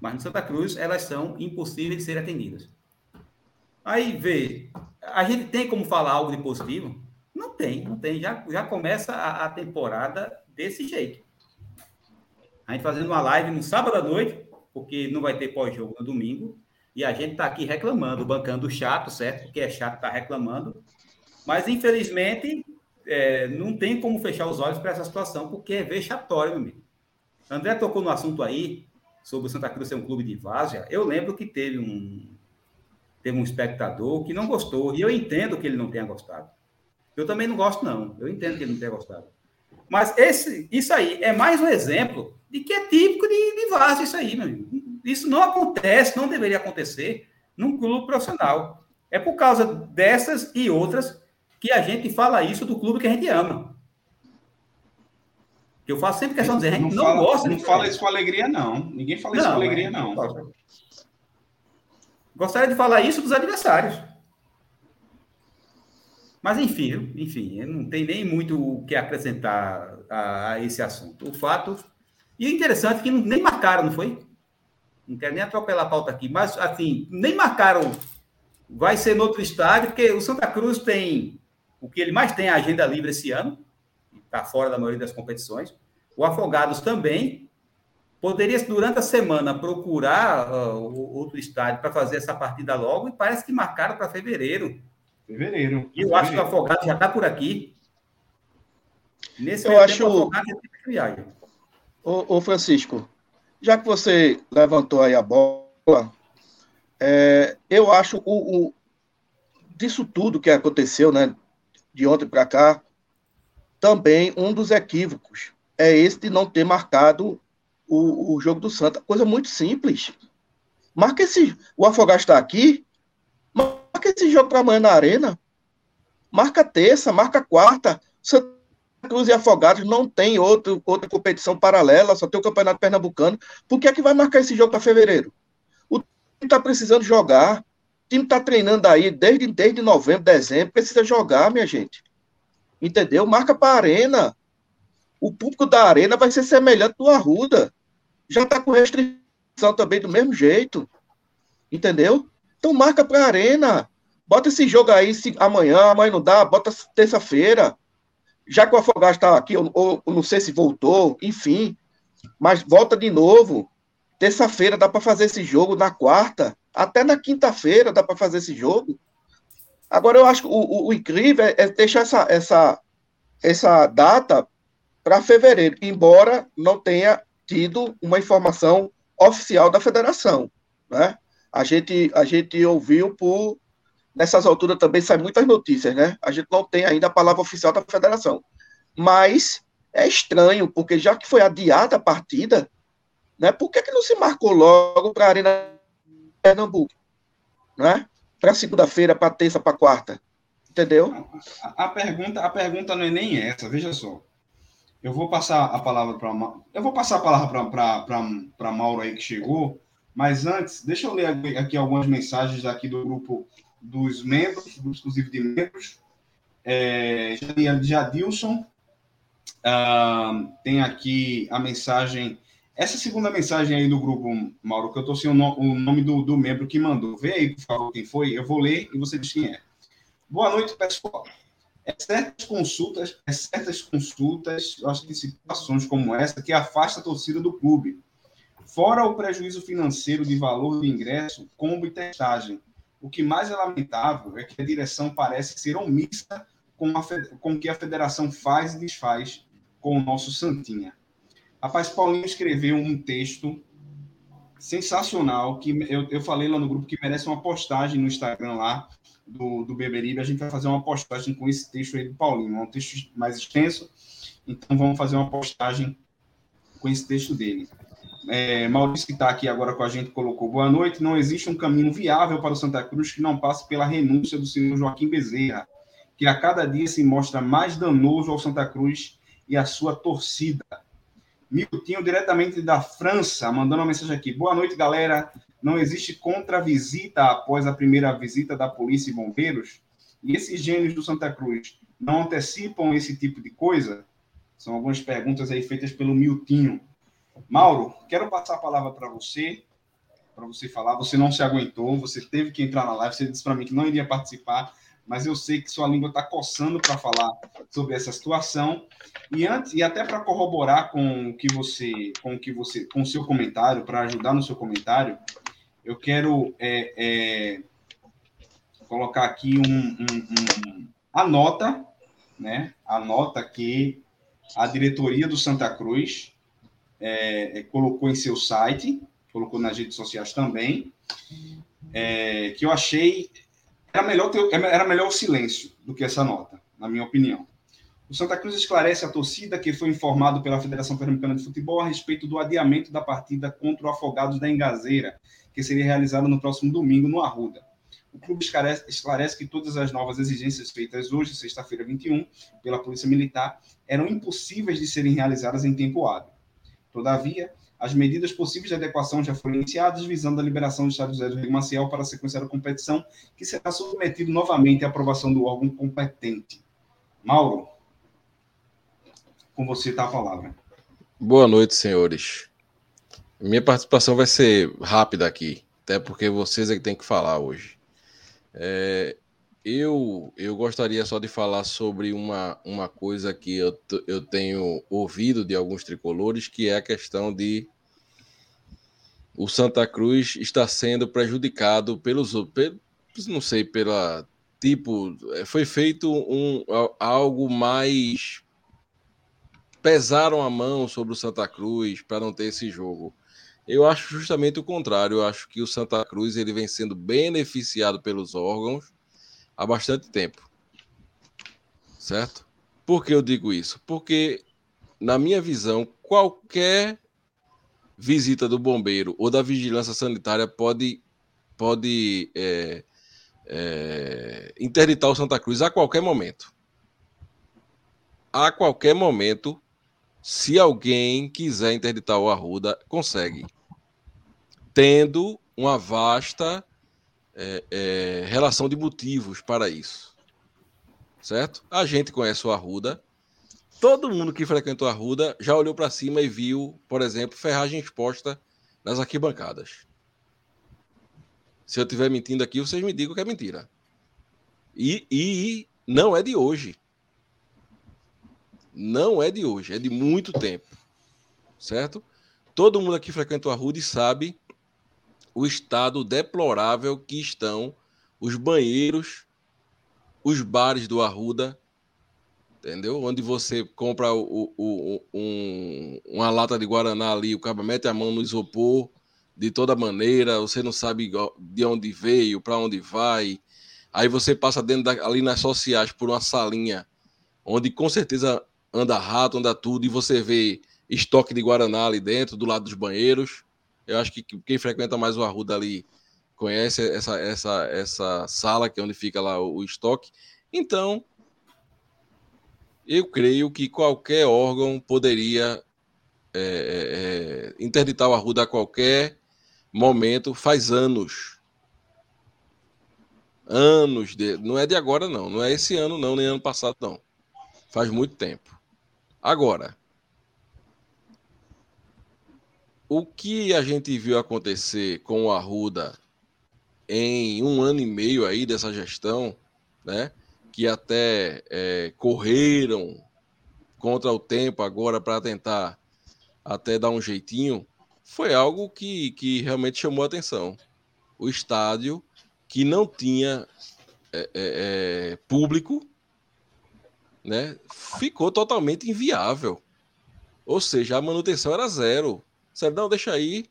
Mas no Santa Cruz, elas são impossíveis de serem atendidas. Aí vê, a gente tem como falar algo de positivo? Não tem, não tem. Já, já começa a, a temporada desse jeito. A gente fazendo uma live no sábado à noite, porque não vai ter pós-jogo no domingo, e a gente está aqui reclamando, bancando chato, certo? Porque é chato estar tá reclamando. Mas, infelizmente, é, não tem como fechar os olhos para essa situação, porque é vexatório, meu amigo. André tocou no assunto aí, sobre o Santa Cruz ser um clube de várzea. Eu lembro que teve um, teve um espectador que não gostou, e eu entendo que ele não tenha gostado. Eu também não gosto, não. Eu entendo que ele não tenha gostado. Mas esse, isso aí é mais um exemplo de que é típico de, de isso aí, meu amigo. Isso não acontece, não deveria acontecer num clube profissional. É por causa dessas e outras que a gente fala isso do clube que a gente ama. Eu faço sempre questão de dizer, a gente não, não fala, gosta. Não fala isso com alegria, não. Ninguém fala não, isso com alegria, é, não. Gostaria de falar isso dos adversários. Mas enfim, enfim, não tem nem muito o que acrescentar a, a esse assunto. O fato. E interessante é que nem marcaram, não foi? Não quero nem atropelar a pauta aqui, mas assim, nem marcaram. Vai ser no outro estádio, porque o Santa Cruz tem o que ele mais tem a agenda livre esse ano, está fora da maioria das competições. O Afogados também poderia, durante a semana, procurar uh, outro estádio para fazer essa partida logo, e parece que marcaram para fevereiro. Fevereiro. E eu acho que o Afogados já está por aqui. Nesse eu acho. Tempo, o Afogados viagem. Ô, ô, Francisco, já que você levantou aí a bola, é, eu acho o, o, disso tudo que aconteceu, né, de ontem para cá, também um dos equívocos é esse de não ter marcado o, o jogo do Santa. Coisa muito simples. Marca esse. O Afogados está aqui. Marca esse jogo para amanhã na Arena. Marca terça, marca quarta. Santa Cruz e Afogados não tem outro, outra competição paralela, só tem o Campeonato Pernambucano. Por que é que vai marcar esse jogo para fevereiro? O time está precisando jogar. O time está treinando aí desde, desde novembro, dezembro. Precisa jogar, minha gente. Entendeu? Marca para a Arena. O público da Arena vai ser semelhante do Arruda. Já está com restrição também do mesmo jeito. Entendeu? Então marca para a Arena. Bota esse jogo aí se, amanhã, amanhã não dá, bota terça-feira. Já que o Afogados está aqui, ou, ou, não sei se voltou, enfim. Mas volta de novo. Terça-feira dá para fazer esse jogo, na quarta. Até na quinta-feira dá para fazer esse jogo. Agora, eu acho que o, o, o incrível é, é deixar essa, essa, essa data para fevereiro, embora não tenha tido uma informação oficial da federação. Né? A, gente, a gente ouviu por. Nessas alturas também saem muitas notícias, né? A gente não tem ainda a palavra oficial da federação. Mas é estranho, porque já que foi adiada a partida, né, por que, que não se marcou logo para a Arena Pernambuco? Né? Para segunda-feira, para terça, para quarta? Entendeu? A, a, pergunta, a pergunta não é nem essa, veja só. Eu vou passar a palavra para eu vou passar a palavra para Mauro aí que chegou, mas antes, deixa eu ler aqui algumas mensagens aqui do grupo dos membros, do exclusivo de membros. É, Jadilson uh, tem aqui a mensagem. Essa segunda mensagem aí do grupo, Mauro, que eu estou sem o, no, o nome do, do membro que mandou. Vê aí, por favor, quem foi. Eu vou ler e você diz quem é. Boa noite, pessoal. É certas consultas, é certas consultas, acho que situações como essa, que afasta a torcida do clube. Fora o prejuízo financeiro de valor de ingresso, combo e testagem. O que mais é lamentável é que a direção parece ser omissa com, com o que a federação faz e desfaz com o nosso Santinha. Rapaz, Paulinho escreveu um texto sensacional que eu, eu falei lá no grupo que merece uma postagem no Instagram lá, do, do Beberibe, a gente vai fazer uma postagem com esse texto aí do Paulinho. É um texto mais extenso, então vamos fazer uma postagem com esse texto dele. É, Maurício, que está aqui agora com a gente, colocou boa noite. Não existe um caminho viável para o Santa Cruz que não passe pela renúncia do senhor Joaquim Bezerra, que a cada dia se mostra mais danoso ao Santa Cruz e à sua torcida. Miltinho, diretamente da França, mandando uma mensagem aqui. Boa noite, galera não existe contra-visita após a primeira visita da polícia e bombeiros? E esses gênios do Santa Cruz não antecipam esse tipo de coisa? São algumas perguntas aí feitas pelo Miltinho. Mauro, quero passar a palavra para você, para você falar. Você não se aguentou, você teve que entrar na live, você disse para mim que não iria participar, mas eu sei que sua língua está coçando para falar sobre essa situação. E antes, e até para corroborar com o que você, com o que você, com o seu comentário, para ajudar no seu comentário, eu quero é, é, colocar aqui um, um, um, a nota, né? A nota que a diretoria do Santa Cruz é, é colocou em seu site, colocou nas redes sociais também, é, que eu achei era melhor ter, era melhor o silêncio do que essa nota, na minha opinião. O Santa Cruz esclarece a torcida que foi informado pela Federação Pernambucana de Futebol a respeito do adiamento da partida contra o Afogados da Engazeira, que seria realizado no próximo domingo no Arruda. O clube esclarece, esclarece que todas as novas exigências feitas hoje, sexta-feira 21, pela Polícia Militar, eram impossíveis de serem realizadas em tempo hábil. Todavia, as medidas possíveis de adequação já foram iniciadas, visando a liberação do Estado José do Rio Maciel para a sequência da competição, que será submetido novamente à aprovação do órgão competente. Mauro, com você está a palavra. Boa noite, senhores. Minha participação vai ser rápida aqui, até porque vocês é que tem que falar hoje. É, eu, eu gostaria só de falar sobre uma, uma coisa que eu, eu tenho ouvido de alguns tricolores, que é a questão de o Santa Cruz está sendo prejudicado pelos não sei pela tipo é, foi feito um algo mais pesaram a mão sobre o Santa Cruz para não ter esse jogo. Eu acho justamente o contrário. Eu acho que o Santa Cruz ele vem sendo beneficiado pelos órgãos há bastante tempo. Certo? Por que eu digo isso? Porque, na minha visão, qualquer visita do bombeiro ou da vigilância sanitária pode, pode é, é, interditar o Santa Cruz a qualquer momento. A qualquer momento, se alguém quiser interditar o Arruda, consegue. Tendo uma vasta é, é, relação de motivos para isso. Certo? A gente conhece o Arruda. Todo mundo que frequentou a Arruda já olhou para cima e viu, por exemplo, ferragem exposta nas arquibancadas. Se eu estiver mentindo aqui, vocês me digam que é mentira. E, e não é de hoje. Não é de hoje, é de muito tempo. Certo? Todo mundo aqui frequentou a Arruda e sabe o estado deplorável que estão os banheiros, os bares do Arruda, entendeu? Onde você compra o, o, um, uma lata de Guaraná ali, o cara mete a mão no isopor de toda maneira, você não sabe de onde veio, para onde vai. Aí você passa dentro da, ali nas sociais por uma salinha, onde com certeza anda rato, anda tudo, e você vê estoque de Guaraná ali dentro, do lado dos banheiros. Eu acho que quem frequenta mais o Arruda ali conhece essa, essa, essa sala que é onde fica lá o, o estoque. Então, eu creio que qualquer órgão poderia é, é, é, interditar o Arruda a qualquer momento, faz anos. Anos, de, não é de agora não, não é esse ano não, nem ano passado não. Faz muito tempo. Agora, o que a gente viu acontecer com o Arruda em um ano e meio aí dessa gestão, né? Que até é, correram contra o tempo agora para tentar até dar um jeitinho, foi algo que, que realmente chamou atenção. O estádio que não tinha é, é, é público, né? Ficou totalmente inviável. Ou seja, a manutenção era zero. Serdão, deixa aí.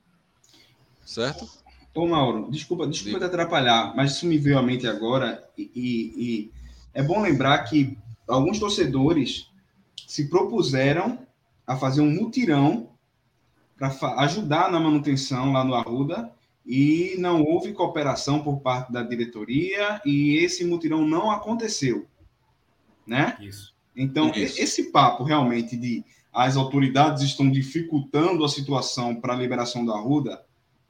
Certo? Ô, Mauro, desculpa, desculpa te atrapalhar, mas isso me veio à mente agora e, e, e é bom lembrar que alguns torcedores se propuseram a fazer um mutirão para ajudar na manutenção lá no Arruda e não houve cooperação por parte da diretoria e esse mutirão não aconteceu, né? Isso. Então, Isso. esse papo realmente de as autoridades estão dificultando a situação para a liberação da Arruda,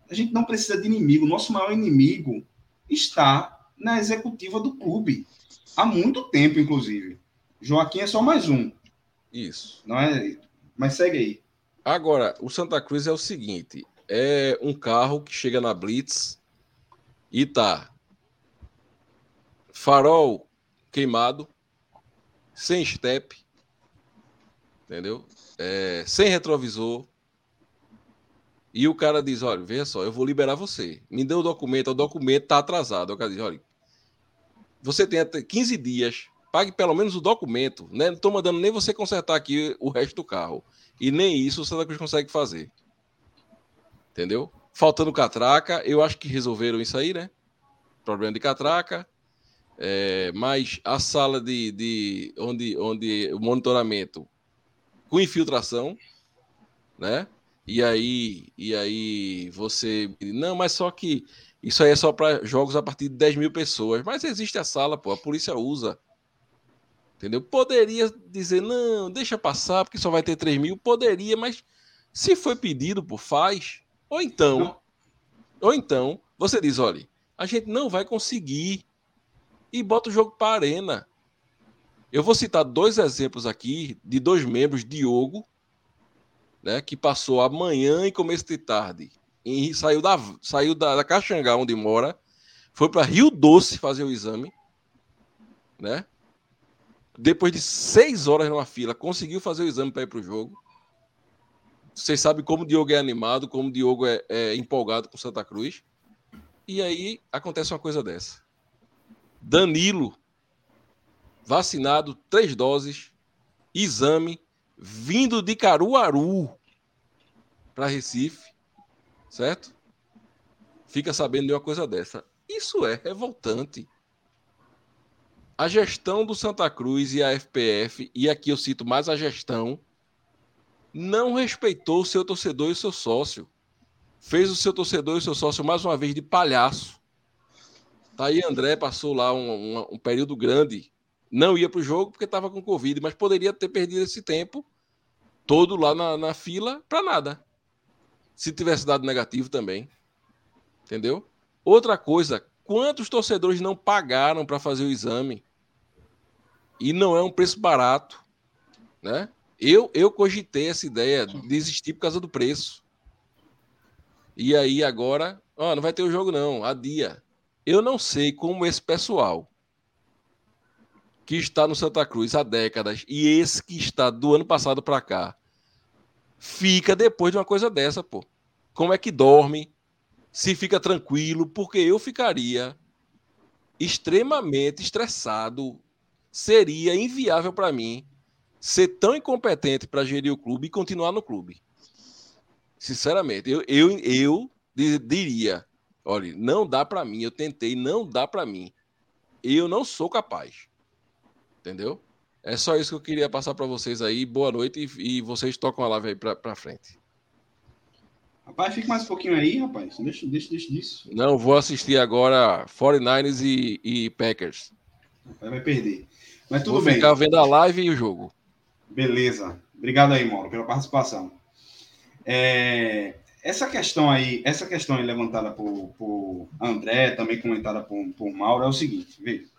a gente não precisa de inimigo. Nosso maior inimigo está na executiva do clube. Há muito tempo, inclusive. Joaquim é só mais um. Isso. Não é? Mas segue aí. Agora, o Santa Cruz é o seguinte: é um carro que chega na Blitz e tá farol queimado, sem step, entendeu? É, sem retrovisor. E o cara diz: olha, veja só, eu vou liberar você. Me dê o documento, o documento está atrasado. O cara diz: olha, você tem até 15 dias, pague pelo menos o documento. Né? Não estou mandando nem você consertar aqui o resto do carro. E nem isso o Santa Cruz consegue fazer. Entendeu? Faltando catraca, eu acho que resolveram isso aí, né? Problema de catraca. É, mas a sala de, de onde, onde o monitoramento com infiltração, né? E aí, e aí você. Não, mas só que Isso aí é só para jogos a partir de 10 mil pessoas. Mas existe a sala, pô, a polícia usa. Entendeu? Poderia dizer, não, deixa passar, porque só vai ter 3 mil. Poderia, mas se foi pedido, pô, faz. Ou então, não. ou então, você diz, olha, a gente não vai conseguir. E bota o jogo para arena. Eu vou citar dois exemplos aqui de dois membros, Diogo, né, que passou a manhã e começo de tarde, e saiu da, saiu da, da Caxangá, onde mora, foi para Rio Doce fazer o exame, né? Depois de seis horas numa fila, conseguiu fazer o exame para ir para o jogo. Vocês sabem como o Diogo é animado, como o Diogo é, é empolgado com Santa Cruz. E aí acontece uma coisa dessa. Danilo, vacinado, três doses, exame, vindo de Caruaru para Recife, certo? Fica sabendo de uma coisa dessa. Isso é revoltante. A gestão do Santa Cruz e a FPF, e aqui eu cito mais a gestão, não respeitou o seu torcedor e o seu sócio. Fez o seu torcedor e o seu sócio mais uma vez de palhaço. Tá aí André passou lá um, um, um período grande, não ia para o jogo porque estava com Covid, mas poderia ter perdido esse tempo todo lá na, na fila para nada. Se tivesse dado negativo também. Entendeu? Outra coisa, quantos torcedores não pagaram para fazer o exame? E não é um preço barato, né? Eu, eu cogitei essa ideia de desistir por causa do preço. E aí agora, ó, não vai ter o jogo não, a dia. Eu não sei como esse pessoal que está no Santa Cruz há décadas e esse que está do ano passado para cá fica depois de uma coisa dessa, pô. Como é que dorme? Se fica tranquilo? Porque eu ficaria extremamente estressado. Seria inviável para mim ser tão incompetente para gerir o clube e continuar no clube. Sinceramente, eu, eu, eu diria: olha, não dá para mim. Eu tentei, não dá para mim. Eu não sou capaz. Entendeu? É só isso que eu queria passar para vocês aí. Boa noite e, e, vocês tocam a live aí para frente. Rapaz, fica mais um pouquinho aí, rapaz. Deixa, deixa, deixa disso. Não, vou assistir agora 49ers e, e Packers. Vai perder. Mas tudo vou bem. ficar vendo a live e o jogo. Beleza. Obrigado aí, Mauro, pela participação. É, essa questão aí, essa questão aí levantada por, por André, também comentada por, por Mauro, é o seguinte, veja.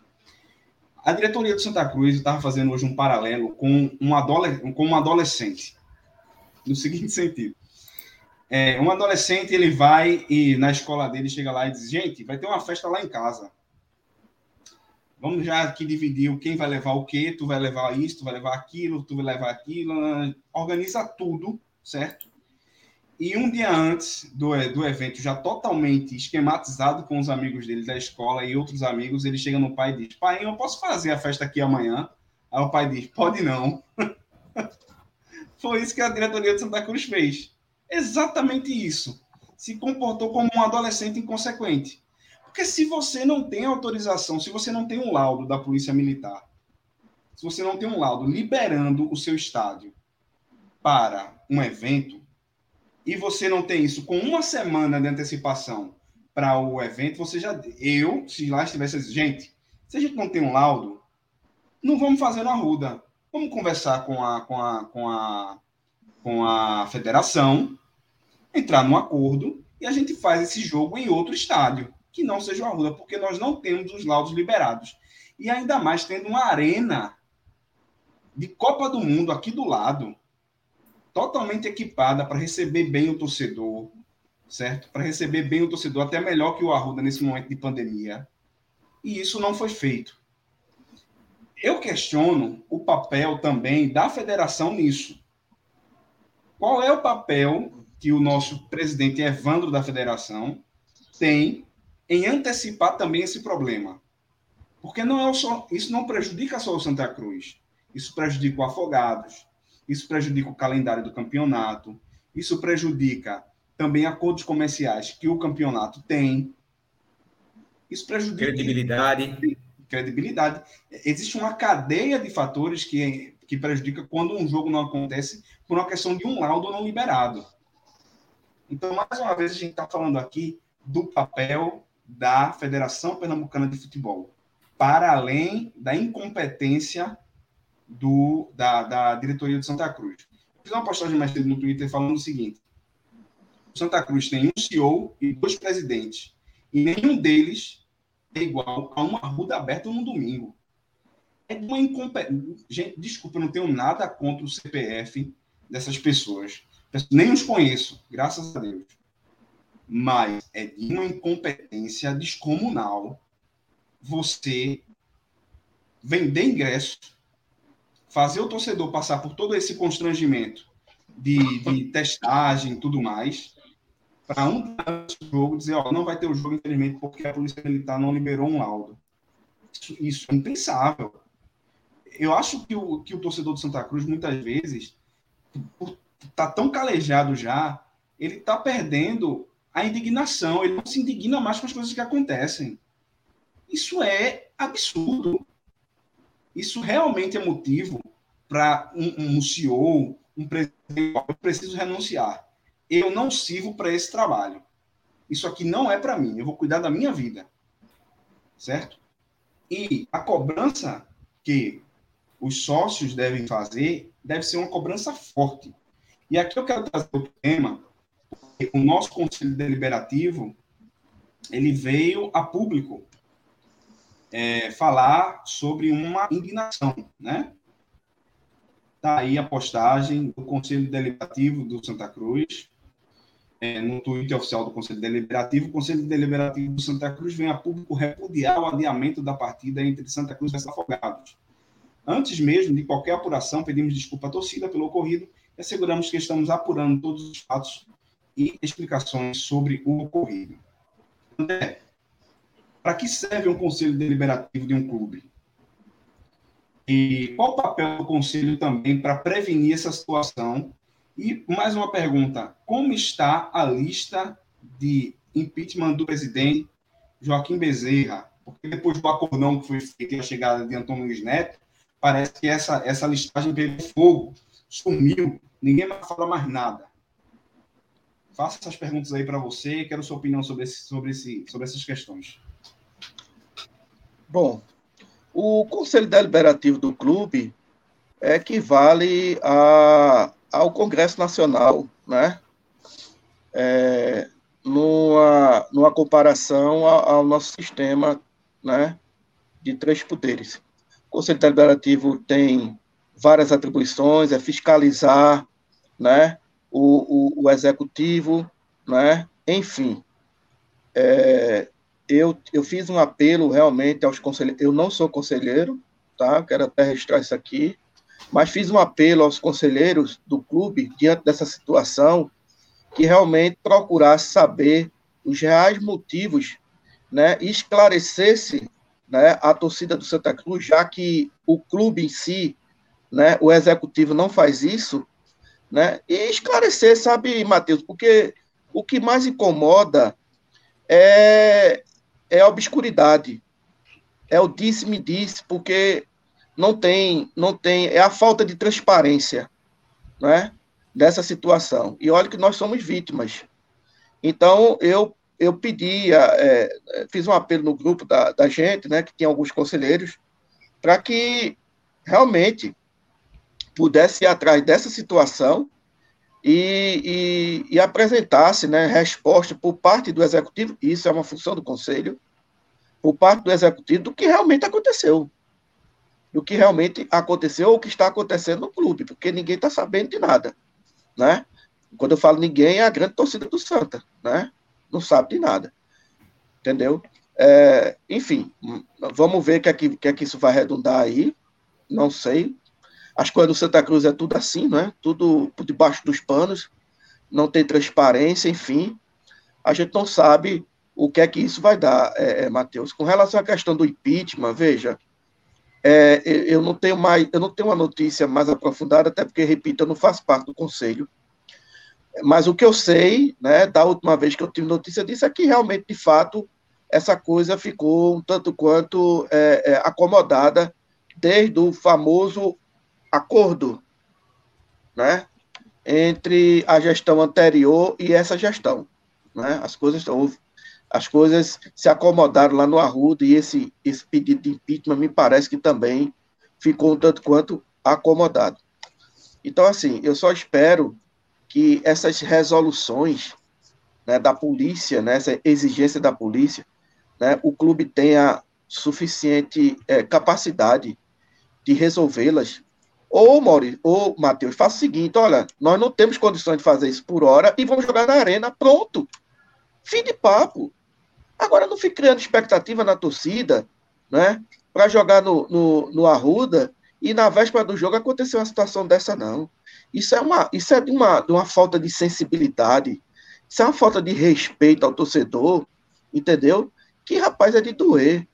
A diretoria do Santa Cruz estava fazendo hoje um paralelo com um, com um adolescente, no seguinte sentido. É, um adolescente ele vai e na escola dele chega lá e diz: gente, vai ter uma festa lá em casa. Vamos já aqui dividir quem vai levar o quê, tu vai levar isso, tu vai levar aquilo, tu vai levar aquilo, organiza tudo, certo? E um dia antes do, do evento, já totalmente esquematizado com os amigos dele da escola e outros amigos, ele chega no pai e diz: Pai, eu posso fazer a festa aqui amanhã? Aí o pai diz: Pode não. Foi isso que a diretoria de Santa Cruz fez. Exatamente isso. Se comportou como um adolescente inconsequente. Porque se você não tem autorização, se você não tem um laudo da Polícia Militar, se você não tem um laudo liberando o seu estádio para um evento, e você não tem isso com uma semana de antecipação para o evento, você já. Eu, se lá estivesse. Gente, se a gente não tem um laudo, não vamos fazer na ruda. Vamos conversar com a, com a, com a, com a federação, entrar num acordo e a gente faz esse jogo em outro estádio, que não seja o Arruda, porque nós não temos os laudos liberados. E ainda mais tendo uma arena de Copa do Mundo aqui do lado, totalmente equipada para receber bem o torcedor, certo? Para receber bem o torcedor, até melhor que o Arruda nesse momento de pandemia. E isso não foi feito. Eu questiono o papel também da federação nisso. Qual é o papel que o nosso presidente Evandro da federação tem em antecipar também esse problema? Porque não é só, isso não prejudica só o Santa Cruz. Isso prejudica o Afogados, isso prejudica o calendário do campeonato, isso prejudica também acordos comerciais que o campeonato tem. Isso prejudica. Credibilidade. Credibilidade. Existe uma cadeia de fatores que, que prejudica quando um jogo não acontece por uma questão de um laudo não liberado. Então, mais uma vez, a gente está falando aqui do papel da Federação Pernambucana de Futebol, para além da incompetência do, da, da diretoria de Santa Cruz. Fiz uma postagem mais cedo no Twitter falando o seguinte: o Santa Cruz tem um CEO e dois presidentes, e nenhum deles é igual a uma ruda aberta no domingo. É uma incompetência. Gente, desculpa, eu não tenho nada contra o CPF dessas pessoas. Nem os conheço, graças a Deus. Mas é de uma incompetência descomunal você vender ingresso fazer o torcedor passar por todo esse constrangimento de, de testagem e tudo mais, para um jogo dizer, ó, não vai ter o jogo, infelizmente, porque a Polícia Militar não liberou um laudo. Isso, isso é impensável. Eu acho que o, que o torcedor de Santa Cruz, muitas vezes, está tão calejado já, ele está perdendo a indignação, ele não se indigna mais com as coisas que acontecem. Isso é absurdo. Isso realmente é motivo para um, um CEO, um presidente, eu preciso renunciar. Eu não sirvo para esse trabalho. Isso aqui não é para mim. Eu vou cuidar da minha vida. Certo? E a cobrança que os sócios devem fazer deve ser uma cobrança forte. E aqui eu quero trazer outro tema. O nosso conselho deliberativo ele veio a público é, falar sobre uma indignação, né? Está aí a postagem do Conselho Deliberativo do Santa Cruz, é, no Twitter oficial do Conselho Deliberativo. O Conselho Deliberativo do Santa Cruz vem a público repudiar o adiamento da partida entre Santa Cruz e Afogados. Antes mesmo de qualquer apuração, pedimos desculpa à torcida pelo ocorrido e asseguramos que estamos apurando todos os fatos e explicações sobre o ocorrido. André, para que serve um conselho deliberativo de um clube? E qual o papel do conselho também para prevenir essa situação? E mais uma pergunta: como está a lista de impeachment do presidente Joaquim Bezerra? Porque depois do acordão que foi feito e a chegada de Antônio Luiz Neto, parece que essa, essa listagem pegou fogo, sumiu, ninguém mais fala mais nada. Faça essas perguntas aí para você, quero sua opinião sobre, esse, sobre, esse, sobre essas questões. Bom, o Conselho Deliberativo do clube equivale a, ao Congresso Nacional, né? É, numa, numa comparação ao, ao nosso sistema né, de três poderes. O Conselho Deliberativo tem várias atribuições, é fiscalizar né, o, o, o executivo, né, enfim. É, eu, eu fiz um apelo realmente aos conselheiros. Eu não sou conselheiro, tá? Quero até registrar isso aqui, mas fiz um apelo aos conselheiros do clube diante dessa situação que realmente procurasse saber os reais motivos, né, e esclarecesse, né, a torcida do Santa Cruz, já que o clube em si, né, o executivo não faz isso, né, e esclarecer, sabe, Matheus, porque o que mais incomoda é, é a obscuridade. É o disse-me disse, porque não tem, não tem, é a falta de transparência, né, dessa situação. E olha que nós somos vítimas. Então, eu eu pedi, é, fiz um apelo no grupo da, da gente, né, que tinha alguns conselheiros, para que realmente pudesse ir atrás dessa situação e, e, e apresentasse né, resposta por parte do executivo, isso é uma função do conselho, por parte do executivo, do que realmente aconteceu. Do que realmente aconteceu ou o que está acontecendo no clube, porque ninguém está sabendo de nada. Né? Quando eu falo ninguém, é a grande torcida do Santa, né? Não sabe de nada. Entendeu? É, enfim, vamos ver o que, é que, que é que isso vai redundar aí. Não sei. As coisas do Santa Cruz é tudo assim, né? Tudo por debaixo dos panos, não tem transparência, enfim. A gente não sabe o que é que isso vai dar, é, é, Matheus. Com relação à questão do impeachment, veja, é, eu não tenho mais, eu não tenho uma notícia mais aprofundada, até porque, repito, eu não faço parte do conselho. Mas o que eu sei, né, da última vez que eu tive notícia disso, é que realmente, de fato, essa coisa ficou um tanto quanto é, é acomodada desde o famoso acordo né, entre a gestão anterior e essa gestão. Né? As coisas estão. as coisas se acomodaram lá no Arruda e esse, esse pedido de impeachment me parece que também ficou um tanto quanto acomodado. Então, assim, eu só espero que essas resoluções né, da polícia, né, essa exigência da polícia, né, o clube tenha suficiente é, capacidade de resolvê-las. Ou, Maurício, ou, Matheus, faça o seguinte: olha, nós não temos condições de fazer isso por hora e vamos jogar na arena, pronto. Fim de papo. Agora não fique criando expectativa na torcida, né? Para jogar no, no, no Arruda e na véspera do jogo aconteceu uma situação dessa, não. Isso é uma, isso é de uma, de uma falta de sensibilidade, isso é uma falta de respeito ao torcedor, entendeu? Que, rapaz, é de doer.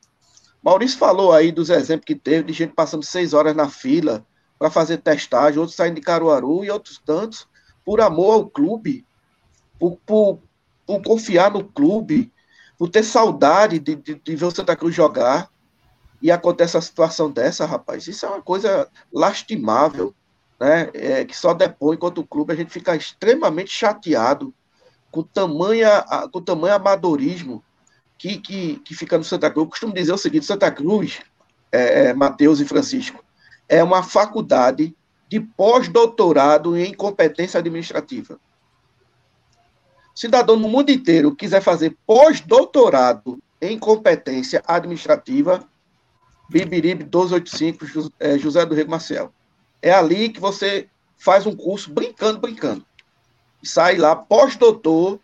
Maurício falou aí dos exemplos que teve de gente passando seis horas na fila para fazer testagem, outros saindo de Caruaru e outros tantos, por amor ao clube, por, por, por confiar no clube, por ter saudade de, de, de ver o Santa Cruz jogar e acontece a situação dessa, rapaz, isso é uma coisa lastimável, né? É, que só depois, enquanto o clube, a gente fica extremamente chateado com tamanha, com tamanho amadorismo que, que, que fica no Santa Cruz. Eu costumo dizer o seguinte: Santa Cruz, é, é, Mateus e Francisco, é uma faculdade de pós-doutorado em competência administrativa. Cidadão no mundo inteiro quiser fazer pós-doutorado em competência administrativa, Bibiribe 1285, é, José do Rego Marcel. É ali que você faz um curso brincando, brincando. Sai lá, pós-doutor,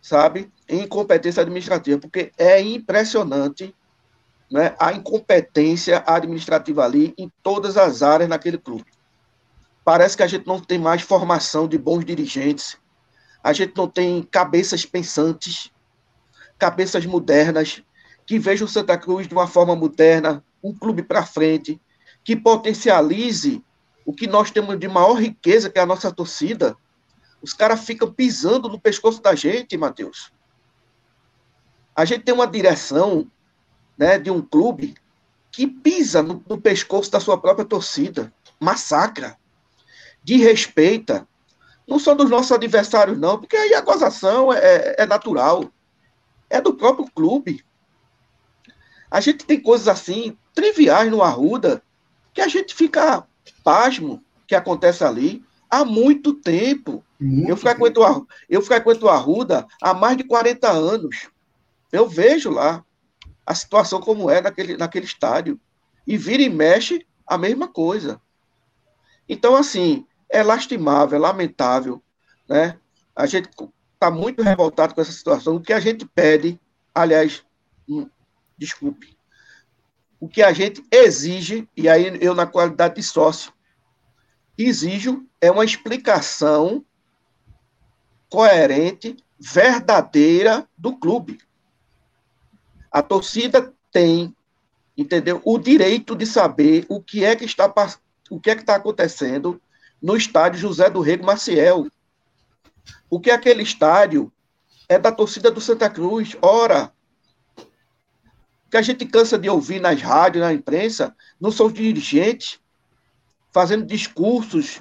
sabe, em competência administrativa, porque é impressionante né, a incompetência administrativa ali em todas as áreas naquele clube. Parece que a gente não tem mais formação de bons dirigentes, a gente não tem cabeças pensantes, cabeças modernas, que vejam Santa Cruz de uma forma moderna, um clube para frente, que potencialize o que nós temos de maior riqueza, que é a nossa torcida. Os caras ficam pisando no pescoço da gente, Matheus. A gente tem uma direção né, de um clube que pisa no, no pescoço da sua própria torcida, massacra, desrespeita. Não são dos nossos adversários, não, porque aí a gozação é, é natural. É do próprio clube. A gente tem coisas assim, triviais no Arruda, que a gente fica pasmo que acontece ali há muito tempo. Muito eu, frequento, tempo. eu frequento o Arruda há mais de 40 anos. Eu vejo lá a situação como é naquele, naquele estádio. E vira e mexe a mesma coisa. Então, assim, é lastimável, é lamentável, né? A gente está muito revoltado com essa situação. O que a gente pede, aliás, hum, desculpe, o que a gente exige, e aí eu, na qualidade de sócio, exijo é uma explicação coerente, verdadeira do clube. A torcida tem, entendeu, o direito de saber o que é que está o que é que está acontecendo no estádio José do Rego Maciel. Porque aquele estádio é da torcida do Santa Cruz. Ora, que a gente cansa de ouvir nas rádios, na imprensa, não são dirigentes fazendo discursos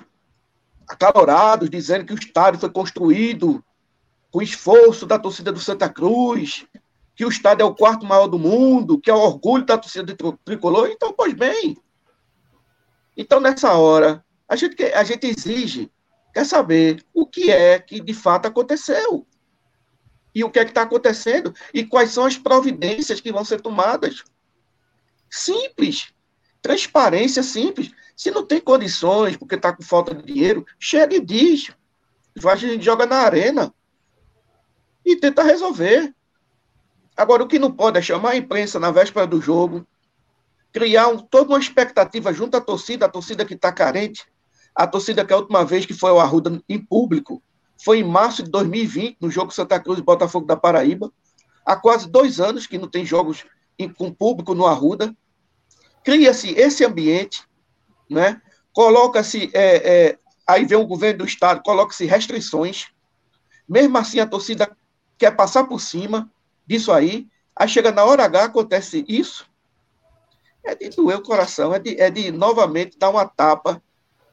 acalorados, dizendo que o estádio foi construído com esforço da torcida do Santa Cruz, que o estádio é o quarto maior do mundo, que é o orgulho da torcida tricolor. Então, pois bem. Então, nessa hora, a gente, a gente exige, quer saber o que é que de fato aconteceu e o que é que está acontecendo e quais são as providências que vão ser tomadas. Simples. Transparência simples. Se não tem condições, porque está com falta de dinheiro, chega e diz. A gente joga na arena e tenta resolver. Agora, o que não pode é chamar a imprensa na véspera do jogo, criar um, toda uma expectativa junto à torcida, a torcida que está carente, a torcida que a última vez que foi ao Arruda em público foi em março de 2020, no jogo Santa Cruz e Botafogo da Paraíba. Há quase dois anos que não tem jogos em, com público no Arruda. Cria-se esse ambiente, né? coloca-se, é, é, aí vem o governo do Estado, coloca-se restrições. Mesmo assim, a torcida quer passar por cima disso aí. Aí chega na hora H, acontece isso. É de doer o coração, é de, é de novamente dar uma tapa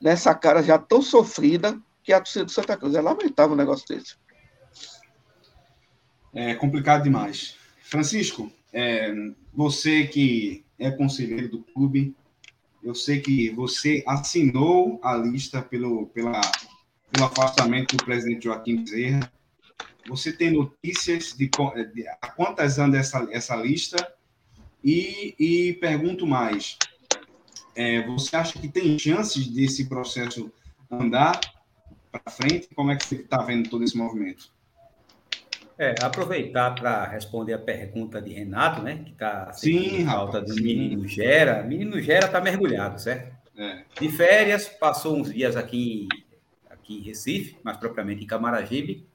nessa cara já tão sofrida que é a torcida do Santa Cruz. É lamentável um negócio desse. É complicado demais. Francisco, é, você que é conselheiro do clube, eu sei que você assinou a lista pelo, pela, pelo afastamento do presidente Joaquim Bezerra. Você tem notícias de, de a quantas anda essa, essa lista? E, e pergunto mais: é, você acha que tem chances desse processo andar para frente? Como é que você está vendo todo esse movimento? É, aproveitar para responder a pergunta de Renato, né? Que está em falta do sim. menino Gera. Menino Gera está mergulhado, certo? É. De férias, passou uns dias aqui, aqui em Recife, mais propriamente em Camaragibe,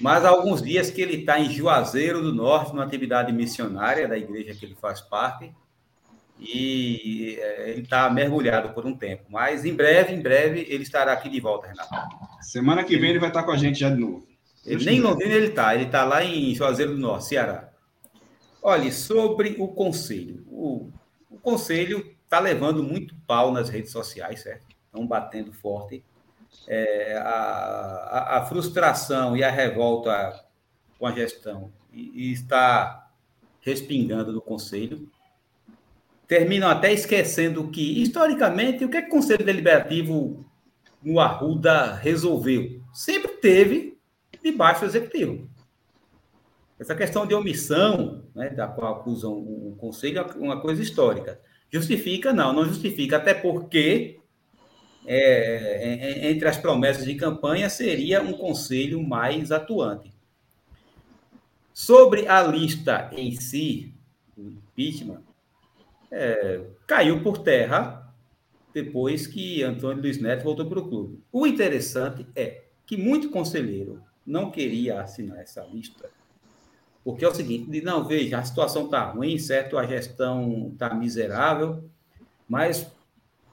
mas há alguns dias que ele está em Juazeiro do Norte, numa atividade missionária da igreja que ele faz parte, e é, ele está mergulhado por um tempo. Mas em breve, em breve, ele estará aqui de volta, Renato. Semana que vem ele vai estar com a gente já de novo. Ele, nem em Londrina ele está, ele está lá em Juazeiro do Norte, Ceará. Olha, sobre o conselho. O, o conselho está levando muito pau nas redes sociais, certo? Estão batendo forte. É, a, a, frustração e a revolta com a gestão e, e está respingando no conselho. Terminam até esquecendo que, historicamente, o que, é que o Conselho Deliberativo no Arruda resolveu? Sempre teve de baixo executivo. Essa questão de omissão, né, da qual acusam o Conselho, é uma coisa histórica. Justifica? Não, não justifica, até porque é, é, entre as promessas de campanha seria um conselho mais atuante. Sobre a lista em si, o impeachment, é, caiu por terra depois que Antônio Luiz Neto voltou para o clube. O interessante é que muito conselheiro não queria assinar essa lista, porque é o seguinte, não, veja, a situação está ruim, certo? A gestão está miserável, mas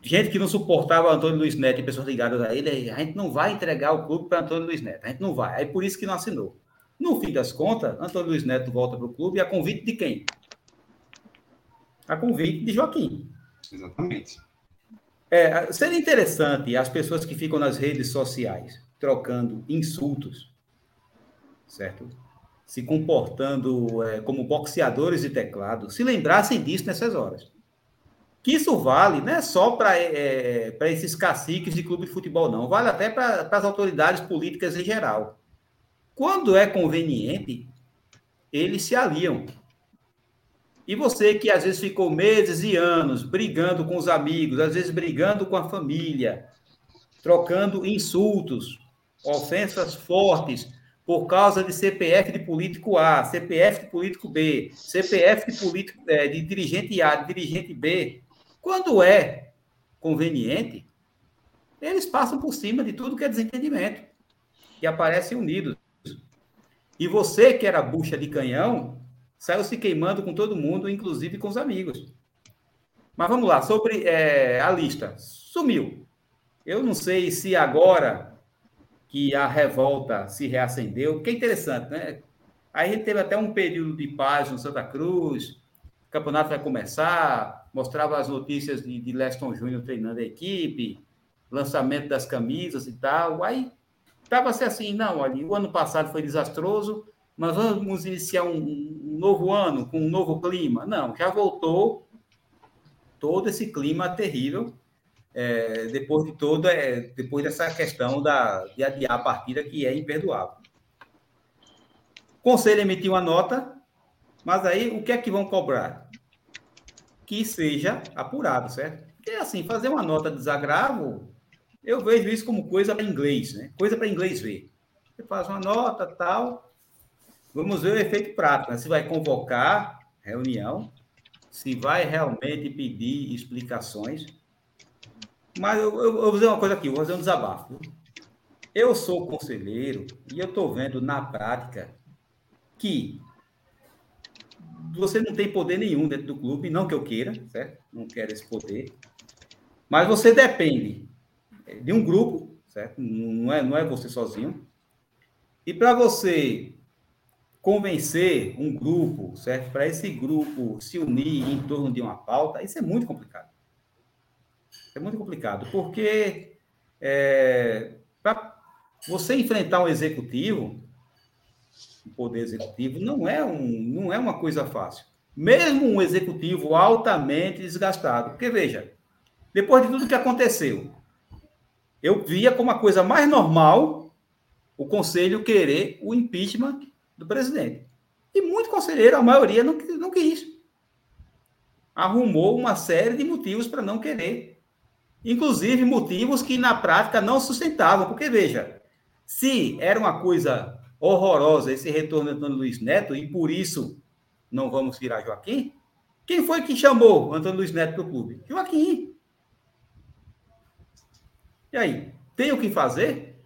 gente que não suportava Antônio Luiz Neto e pessoas ligadas a ele, a gente não vai entregar o clube para Antônio Luiz Neto, a gente não vai. Aí por isso que não assinou. No fim das contas, Antônio Luiz Neto volta para o clube a convite de quem? A convite de Joaquim. Exatamente. É, seria interessante as pessoas que ficam nas redes sociais trocando insultos certo? Se comportando é, como boxeadores de teclado, se lembrassem disso nessas horas. Que isso vale não é só para é, é esses caciques de clube de futebol, não. Vale até para as autoridades políticas em geral. Quando é conveniente, eles se aliam. E você que às vezes ficou meses e anos brigando com os amigos, às vezes brigando com a família, trocando insultos, ofensas fortes, por causa de CPF de político A, CPF de político B, CPF de, político, é, de dirigente A, de dirigente B, quando é conveniente, eles passam por cima de tudo que é desentendimento e aparecem unidos. E você, que era bucha de canhão, saiu se queimando com todo mundo, inclusive com os amigos. Mas vamos lá, sobre é, a lista. Sumiu. Eu não sei se agora que a revolta se reacendeu, que é interessante, né? Aí teve até um período de paz no Santa Cruz, o campeonato vai começar, mostrava as notícias de, de Leston Júnior treinando a equipe, lançamento das camisas e tal. Aí estava assim, não, olha, o ano passado foi desastroso, mas vamos iniciar um, um novo ano com um novo clima. Não, já voltou todo esse clima terrível é, depois de toda, é, depois dessa questão da, de adiar a partida, que é imperdoável. O conselho emitiu uma nota, mas aí o que é que vão cobrar? Que seja apurado, certo? Porque assim, fazer uma nota de desagravo, eu vejo isso como coisa para inglês, né? Coisa para inglês ver. Você faz uma nota, tal, vamos ver o efeito prático, né? se vai convocar reunião, se vai realmente pedir explicações mas eu, eu, eu, vou dizer uma coisa aqui, vou fazer um desabafo. Eu sou conselheiro e eu estou vendo na prática que você não tem poder nenhum dentro do clube, não que eu queira, certo? Não quero esse poder. Mas você depende de um grupo, certo? Não é, não é você sozinho. E para você convencer um grupo, certo? Para esse grupo se unir em torno de uma pauta, isso é muito complicado. É muito complicado, porque é, para você enfrentar um executivo, o poder executivo não é, um, não é uma coisa fácil. Mesmo um executivo altamente desgastado. Porque, veja, depois de tudo que aconteceu, eu via como a coisa mais normal o conselho querer o impeachment do presidente. E muito conselheiro, a maioria, não, não quis. Arrumou uma série de motivos para não querer. Inclusive motivos que na prática não sustentavam. Porque, veja, se era uma coisa horrorosa esse retorno do Antônio Luiz Neto, e por isso não vamos virar Joaquim, quem foi que chamou Antônio Luiz Neto para o clube? Joaquim. E aí, tem o que fazer?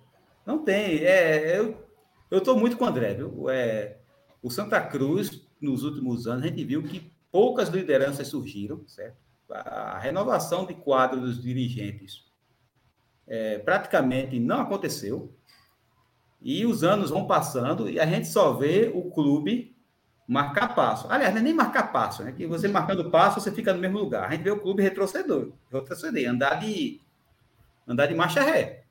Não tem. É, eu estou muito com o André, viu? É, o Santa Cruz, nos últimos anos, a gente viu que poucas lideranças surgiram, certo? A renovação de quadro dos dirigentes é, praticamente não aconteceu. E os anos vão passando e a gente só vê o clube marcar passo. Aliás, não é nem marcar passo, né? Que você marcando passo, você fica no mesmo lugar. A gente vê o clube retrocedor, retroceder, andar de andar de marcha ré.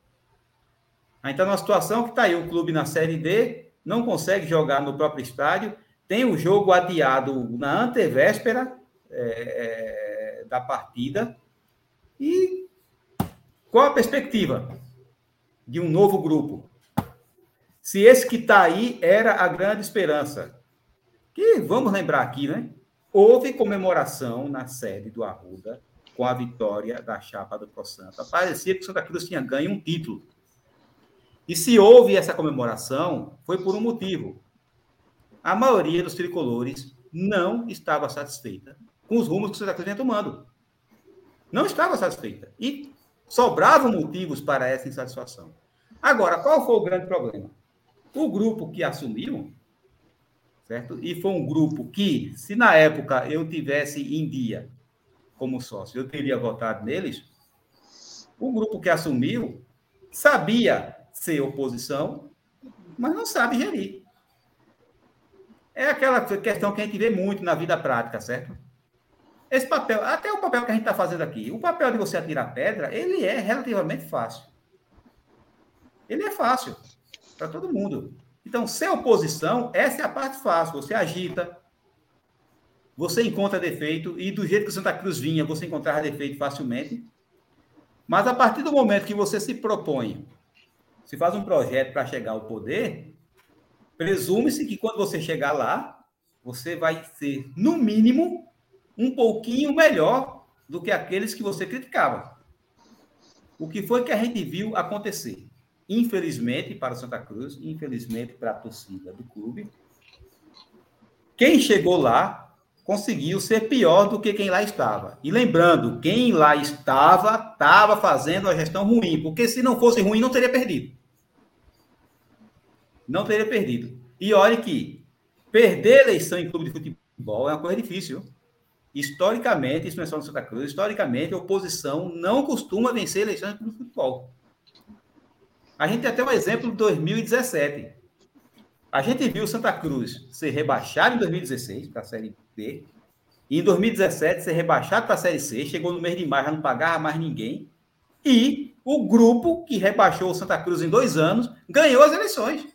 A gente está numa situação que está aí o clube na Série D, não consegue jogar no próprio estádio, tem o jogo adiado na antevéspera é, é, da partida. E qual a perspectiva de um novo grupo? Se esse que está aí era a grande esperança. Que vamos lembrar aqui, né? Houve comemoração na sede do Arruda com a vitória da chapa do Pro Santa. Parecia que o Santa Cruz tinha ganho um título. E se houve essa comemoração, foi por um motivo. A maioria dos tricolores não estava satisfeita com os rumos que o Santa Cruz vinha tomando. Não estava satisfeita. E sobravam motivos para essa insatisfação. Agora, qual foi o grande problema? O grupo que assumiu, certo? E foi um grupo que, se na época eu tivesse em dia como sócio, eu teria votado neles. O grupo que assumiu sabia ser oposição, mas não sabe gerir. É aquela questão que a gente vê muito na vida prática, certo? Esse papel, até o papel que a gente está fazendo aqui, o papel de você atirar pedra, ele é relativamente fácil. Ele é fácil para todo mundo. Então, ser oposição, essa é a parte fácil. Você agita, você encontra defeito, e do jeito que Santa Cruz vinha, você encontrava defeito facilmente. Mas a partir do momento que você se propõe, se faz um projeto para chegar ao poder, presume-se que quando você chegar lá, você vai ser, no mínimo, um pouquinho melhor do que aqueles que você criticava. O que foi que a gente viu acontecer? Infelizmente para o Santa Cruz, infelizmente para a torcida do clube, quem chegou lá conseguiu ser pior do que quem lá estava. E lembrando, quem lá estava, estava fazendo a gestão ruim, porque se não fosse ruim, não teria perdido. Não teria perdido. E olhe que perder eleição em clube de futebol é uma coisa difícil. Historicamente, isso não é só no Santa Cruz, historicamente, a oposição não costuma vencer eleições em clube de futebol. A gente tem até um exemplo de 2017. A gente viu Santa Cruz ser rebaixado em 2016 para a Série B. E em 2017 ser rebaixado para a Série C. Chegou no mês de maio, já não pagava mais ninguém. E o grupo que rebaixou o Santa Cruz em dois anos ganhou as eleições.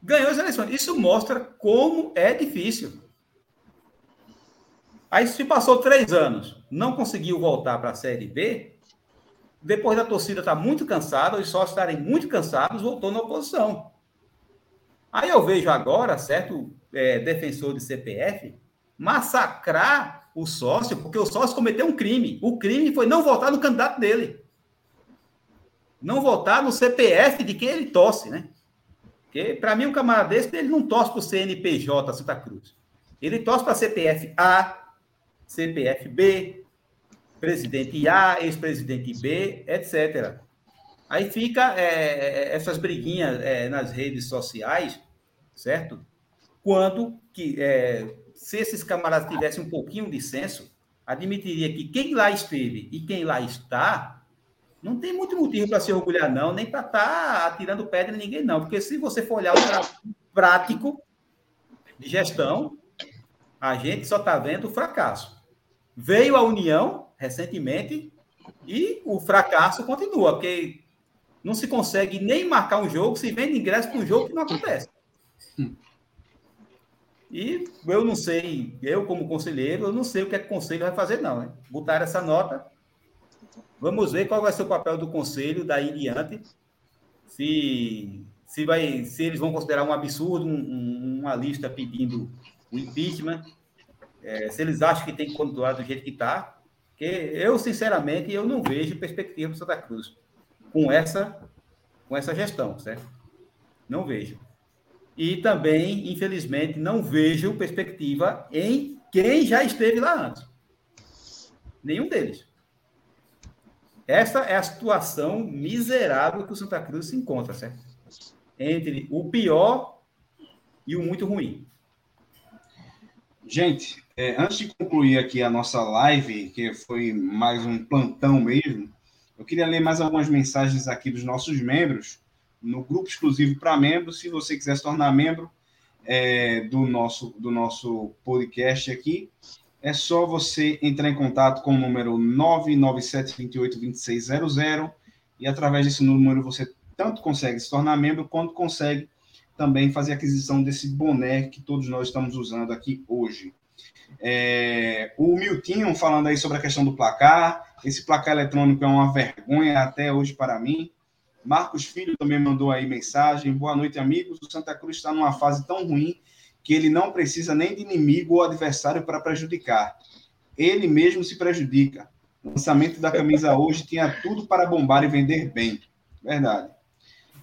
Ganhou as eleições. Isso mostra como é difícil. Aí, se passou três anos, não conseguiu voltar para a Série B, depois da torcida estar tá muito cansada, os sócios estarem muito cansados, voltou na oposição. Aí eu vejo agora, certo, é, defensor de CPF, massacrar o sócio, porque o sócio cometeu um crime. O crime foi não votar no candidato dele. Não votar no CPF de quem ele torce, né? Porque, para mim, um camarada desse, ele não torce para o CNPJ Santa Cruz. Ele torce para CPF A, CPF B, presidente A, ex-presidente B, etc. Aí fica é, é, essas briguinhas é, nas redes sociais, certo? Quando que é, se esses camaradas tivessem um pouquinho de senso, admitiria que quem lá esteve e quem lá está não tem muito motivo para se orgulhar, não, nem para estar tá atirando pedra em ninguém, não. Porque se você for olhar o prático de gestão, a gente só está vendo o fracasso. Veio a União, recentemente, e o fracasso continua, porque não se consegue nem marcar um jogo, se vende ingresso para um jogo que não acontece. E eu não sei, eu como conselheiro, eu não sei o que, é que o conselho vai fazer, não. Né? Botar essa nota. Vamos ver qual vai ser o papel do conselho daí em diante. Se, se, vai, se eles vão considerar um absurdo um, um, uma lista pedindo o impeachment, é, se eles acham que tem que continuar do jeito que está. Porque eu, sinceramente, eu não vejo perspectiva para Santa Cruz com essa, com essa gestão, certo? Não vejo. E também, infelizmente, não vejo perspectiva em quem já esteve lá antes. Nenhum deles. Essa é a situação miserável que o Santa Cruz se encontra, certo? Entre o pior e o muito ruim. Gente, é, antes de concluir aqui a nossa live, que foi mais um plantão mesmo, eu queria ler mais algumas mensagens aqui dos nossos membros no grupo exclusivo para membros. Se você quiser se tornar membro é, do, nosso, do nosso podcast aqui, é só você entrar em contato com o número 997282600 e através desse número você tanto consegue se tornar membro quanto consegue também fazer aquisição desse boné que todos nós estamos usando aqui hoje. É, o Miltinho falando aí sobre a questão do placar. Esse placar eletrônico é uma vergonha até hoje para mim. Marcos Filho também mandou aí mensagem. Boa noite, amigos. O Santa Cruz está numa fase tão ruim que ele não precisa nem de inimigo ou adversário para prejudicar. Ele mesmo se prejudica. O lançamento da camisa hoje tinha tudo para bombar e vender bem. Verdade.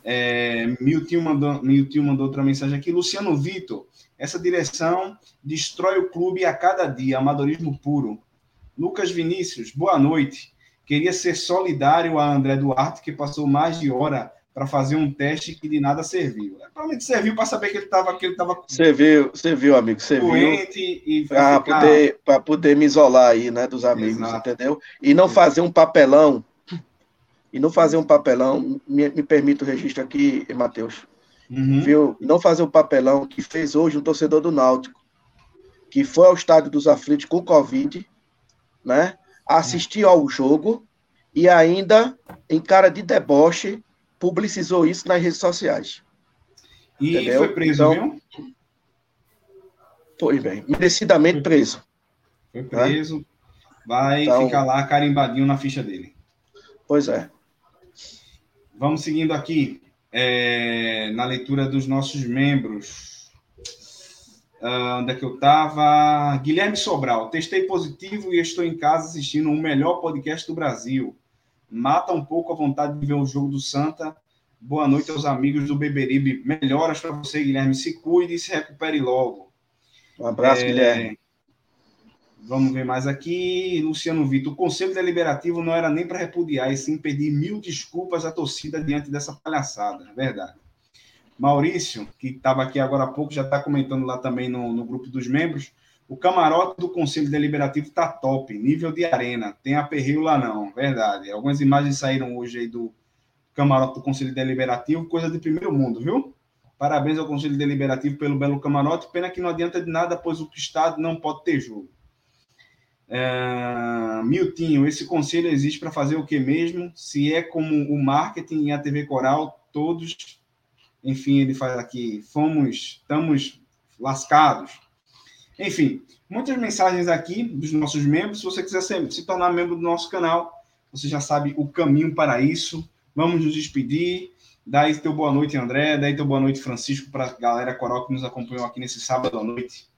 É, Milton, mandou, Milton mandou outra mensagem aqui. Luciano Vitor, essa direção destrói o clube a cada dia, amadorismo puro. Lucas Vinícius, boa noite. Queria ser solidário a André Duarte, que passou mais de hora para fazer um teste que de nada serviu. É, provavelmente serviu para saber que ele estava que ele estava Serviu, serviu, amigo, serviu. Doente e para ficar... poder para poder me isolar aí, né, dos amigos, Exato. entendeu? E não fazer um papelão. E não fazer um papelão, me, me permite o registro aqui, Matheus. Uhum. Viu? Não fazer um papelão que fez hoje um torcedor do Náutico, que foi ao estádio dos aflitos com Covid, né? assistiu ao jogo e ainda, em cara de deboche, publicizou isso nas redes sociais. E Entendeu? foi preso, então, viu? Pois bem, merecidamente preso. Foi né? preso, né? vai então, ficar lá carimbadinho na ficha dele. Pois é. Vamos seguindo aqui é, na leitura dos nossos membros. Uh, onde é que eu estava? Guilherme Sobral, testei positivo e estou em casa assistindo o melhor podcast do Brasil. Mata um pouco a vontade de ver o jogo do Santa. Boa noite aos amigos do Beberibe. Melhoras para você, Guilherme. Se cuide e se recupere logo. Um abraço, é... Guilherme. Vamos ver mais aqui. Luciano Vitor. O Conselho Deliberativo não era nem para repudiar, e sim pedir mil desculpas à torcida diante dessa palhaçada. É verdade. Maurício, que estava aqui agora há pouco, já está comentando lá também no, no grupo dos membros. O camarote do Conselho Deliberativo está top, nível de arena. Tem aperreio lá não, verdade. Algumas imagens saíram hoje aí do camarote do Conselho Deliberativo, coisa de primeiro mundo, viu? Parabéns ao Conselho Deliberativo pelo belo camarote. Pena que não adianta de nada, pois o Estado não pode ter jogo. É... Miltinho, esse conselho existe para fazer o que mesmo? Se é como o marketing e a TV Coral, todos enfim, ele faz aqui, fomos, estamos lascados. Enfim, muitas mensagens aqui dos nossos membros. Se você quiser se, se tornar membro do nosso canal, você já sabe o caminho para isso. Vamos nos despedir. Daí teu boa noite, André. Daí teu boa noite, Francisco, para a galera coral que nos acompanhou aqui nesse sábado à noite.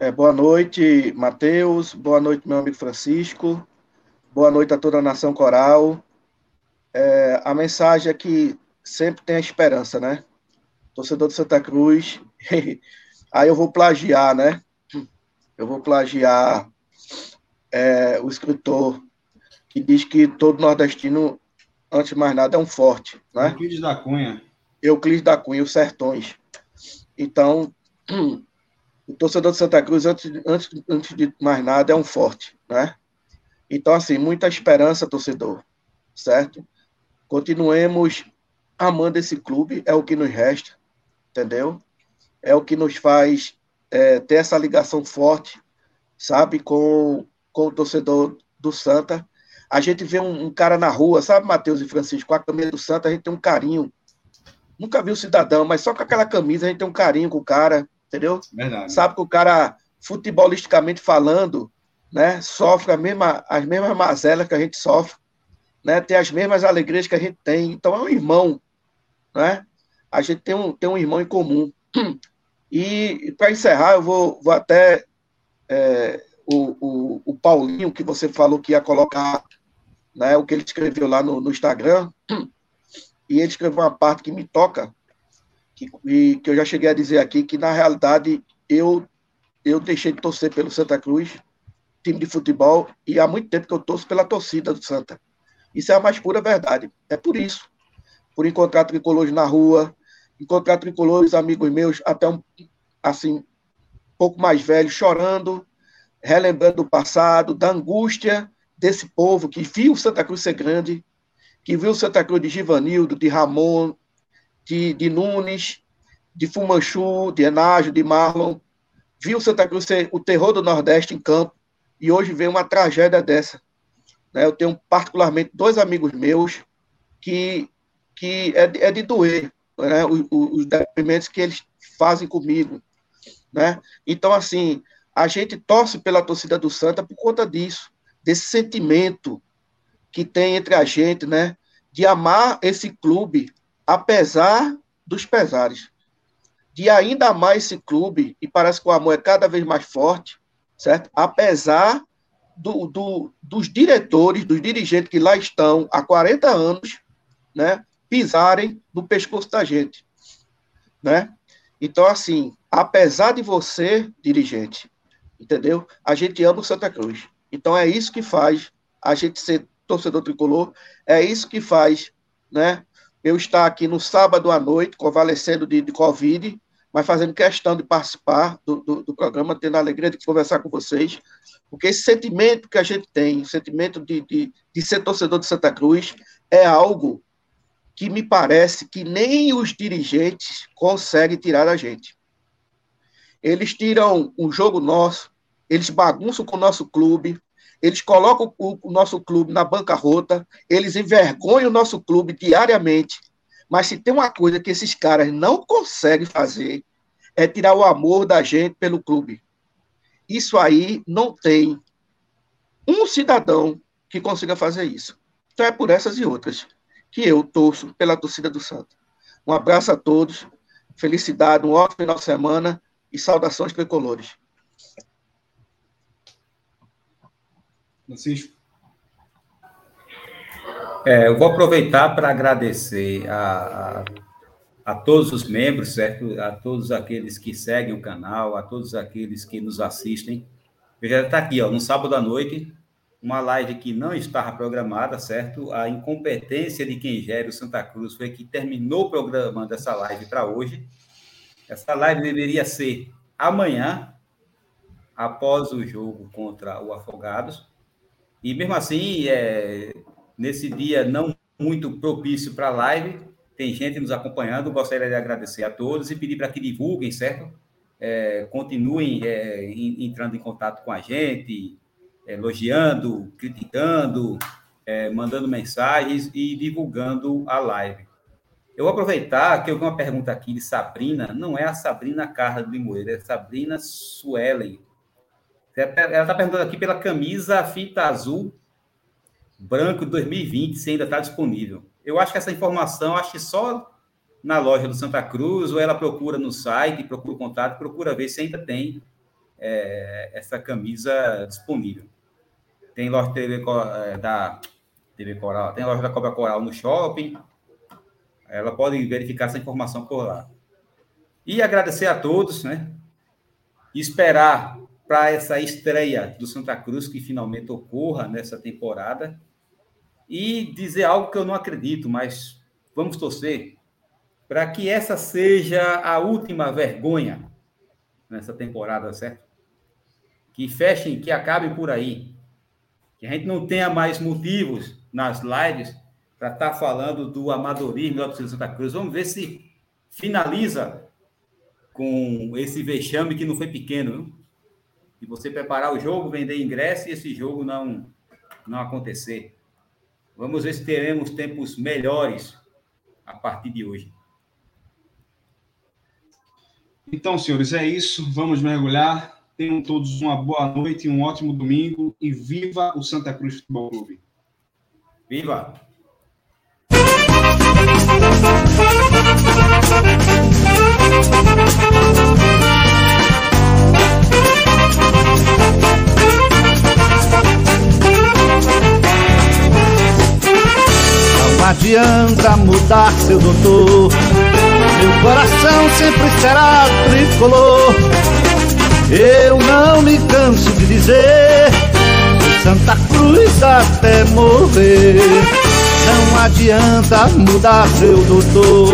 É, boa noite, Matheus. Boa noite, meu amigo Francisco. Boa noite a toda a nação coral é, a mensagem é que sempre tem a esperança, né? Torcedor de Santa Cruz. aí eu vou plagiar, né? Eu vou plagiar é, o escritor que diz que todo nordestino, antes de mais nada, é um forte, né? Euclides da Cunha. Euclides da Cunha, os sertões. Então, o torcedor de Santa Cruz, antes, antes, antes de mais nada, é um forte, né? Então, assim, muita esperança, torcedor, certo? Continuemos amando esse clube, é o que nos resta, entendeu? É o que nos faz é, ter essa ligação forte, sabe, com, com o torcedor do Santa. A gente vê um, um cara na rua, sabe, Matheus e Francisco, com a camisa do Santa, a gente tem um carinho. Nunca viu cidadão, mas só com aquela camisa a gente tem um carinho com o cara, entendeu? Verdade. Sabe que o cara, futebolisticamente falando, né, sofre mesma, as mesmas mazelas que a gente sofre, né, tem as mesmas alegrias que a gente tem. Então é um irmão, né? A gente tem um, tem um irmão em comum. E para encerrar, eu vou, vou até é, o, o, o, Paulinho, que você falou que ia colocar né, o que ele escreveu lá no, no Instagram, e ele escreveu uma parte que me toca, que, e, que eu já cheguei a dizer aqui, que na realidade eu, eu deixei de torcer pelo Santa Cruz, time de futebol, e há muito tempo que eu torço pela torcida do Santa. Isso é a mais pura verdade. É por isso. Por encontrar tricolores na rua, encontrar tricolores, amigos meus, até um, assim, pouco mais velhos, chorando, relembrando o passado, da angústia desse povo que viu Santa Cruz ser grande, que viu Santa Cruz de Givanildo, de Ramon, de, de Nunes, de Fumanchu, de Enágio, de Marlon, viu Santa Cruz ser o terror do Nordeste em campo, e hoje vem uma tragédia dessa. Né? Eu tenho particularmente dois amigos meus que, que é, de, é de doer né? os, os depoimentos que eles fazem comigo. Né? Então, assim, a gente torce pela torcida do Santa por conta disso, desse sentimento que tem entre a gente, né? De amar esse clube, apesar dos pesares. De ainda amar esse clube, e parece que o amor é cada vez mais forte, certo? Apesar do, do, dos diretores, dos dirigentes que lá estão há 40 anos, né? Pisarem no pescoço da gente, né? Então, assim, apesar de você, dirigente, entendeu? A gente ama o Santa Cruz. Então é isso que faz a gente ser torcedor tricolor, é isso que faz, né? Eu estar aqui no sábado à noite, convalescendo de, de Covid, mas fazendo questão de participar do, do, do, programa, tendo a alegria de conversar com vocês, porque esse sentimento que a gente tem, o sentimento de, de, de ser torcedor de Santa Cruz, é algo que me parece que nem os dirigentes conseguem tirar da gente. Eles tiram um jogo nosso, eles bagunçam com o nosso clube, eles colocam o, o nosso clube na bancarrota, eles envergonham o nosso clube diariamente. Mas se tem uma coisa que esses caras não conseguem fazer, é tirar o amor da gente pelo clube. Isso aí não tem um cidadão que consiga fazer isso. Então é por essas e outras que eu torço pela torcida do Santos. Um abraço a todos, felicidade, um ótimo final de semana e saudações tricolores. Francisco. É, eu vou aproveitar para agradecer a, a, a, todos os membros, certo? A todos aqueles que seguem o canal, a todos aqueles que nos assistem. Já está aqui, ó, no sábado à noite, uma live que não estava programada, certo? A incompetência de quem gera o Santa Cruz foi que terminou programando essa live para hoje. Essa live deveria ser amanhã, após o jogo contra o Afogados. E mesmo assim, é, nesse dia não muito propício para a live, tem gente nos acompanhando. Gostaria de agradecer a todos e pedir para que divulguem, certo? É, continuem é, entrando em contato com a gente, elogiando, criticando, é, mandando mensagens e divulgando a live. Eu vou aproveitar que eu vi uma pergunta aqui de Sabrina, não é a Sabrina Carla de Limoeiro, é a Sabrina Suelen. Ela está perguntando aqui pela camisa fita azul branco 2020, se ainda está disponível. Eu acho que essa informação, acho que só na loja do Santa Cruz, ou ela procura no site, procura o contato, procura ver se ainda tem é, essa camisa disponível. Tem loja TV, é, da TV Coral, tem loja da Cobra Coral no shopping, ela pode verificar essa informação por lá. E agradecer a todos, né? E esperar para essa estreia do Santa Cruz que finalmente ocorra nessa temporada. E dizer algo que eu não acredito, mas vamos torcer para que essa seja a última vergonha nessa temporada, certo? Que fechem, que acabem por aí. Que a gente não tenha mais motivos nas lives para estar tá falando do amadorismo torcida Santa Cruz. Vamos ver se finaliza com esse vexame que não foi pequeno, viu? E você preparar o jogo, vender ingresso e esse jogo não, não acontecer. Vamos ver se teremos tempos melhores a partir de hoje. Então, senhores, é isso. Vamos mergulhar. Tenham todos uma boa noite, um ótimo domingo e viva o Santa Cruz Futebol Clube. Viva! Não adianta mudar, seu doutor. Meu coração sempre será tricolor. Eu não me canso de dizer Santa Cruz até morrer. Não adianta mudar, seu doutor.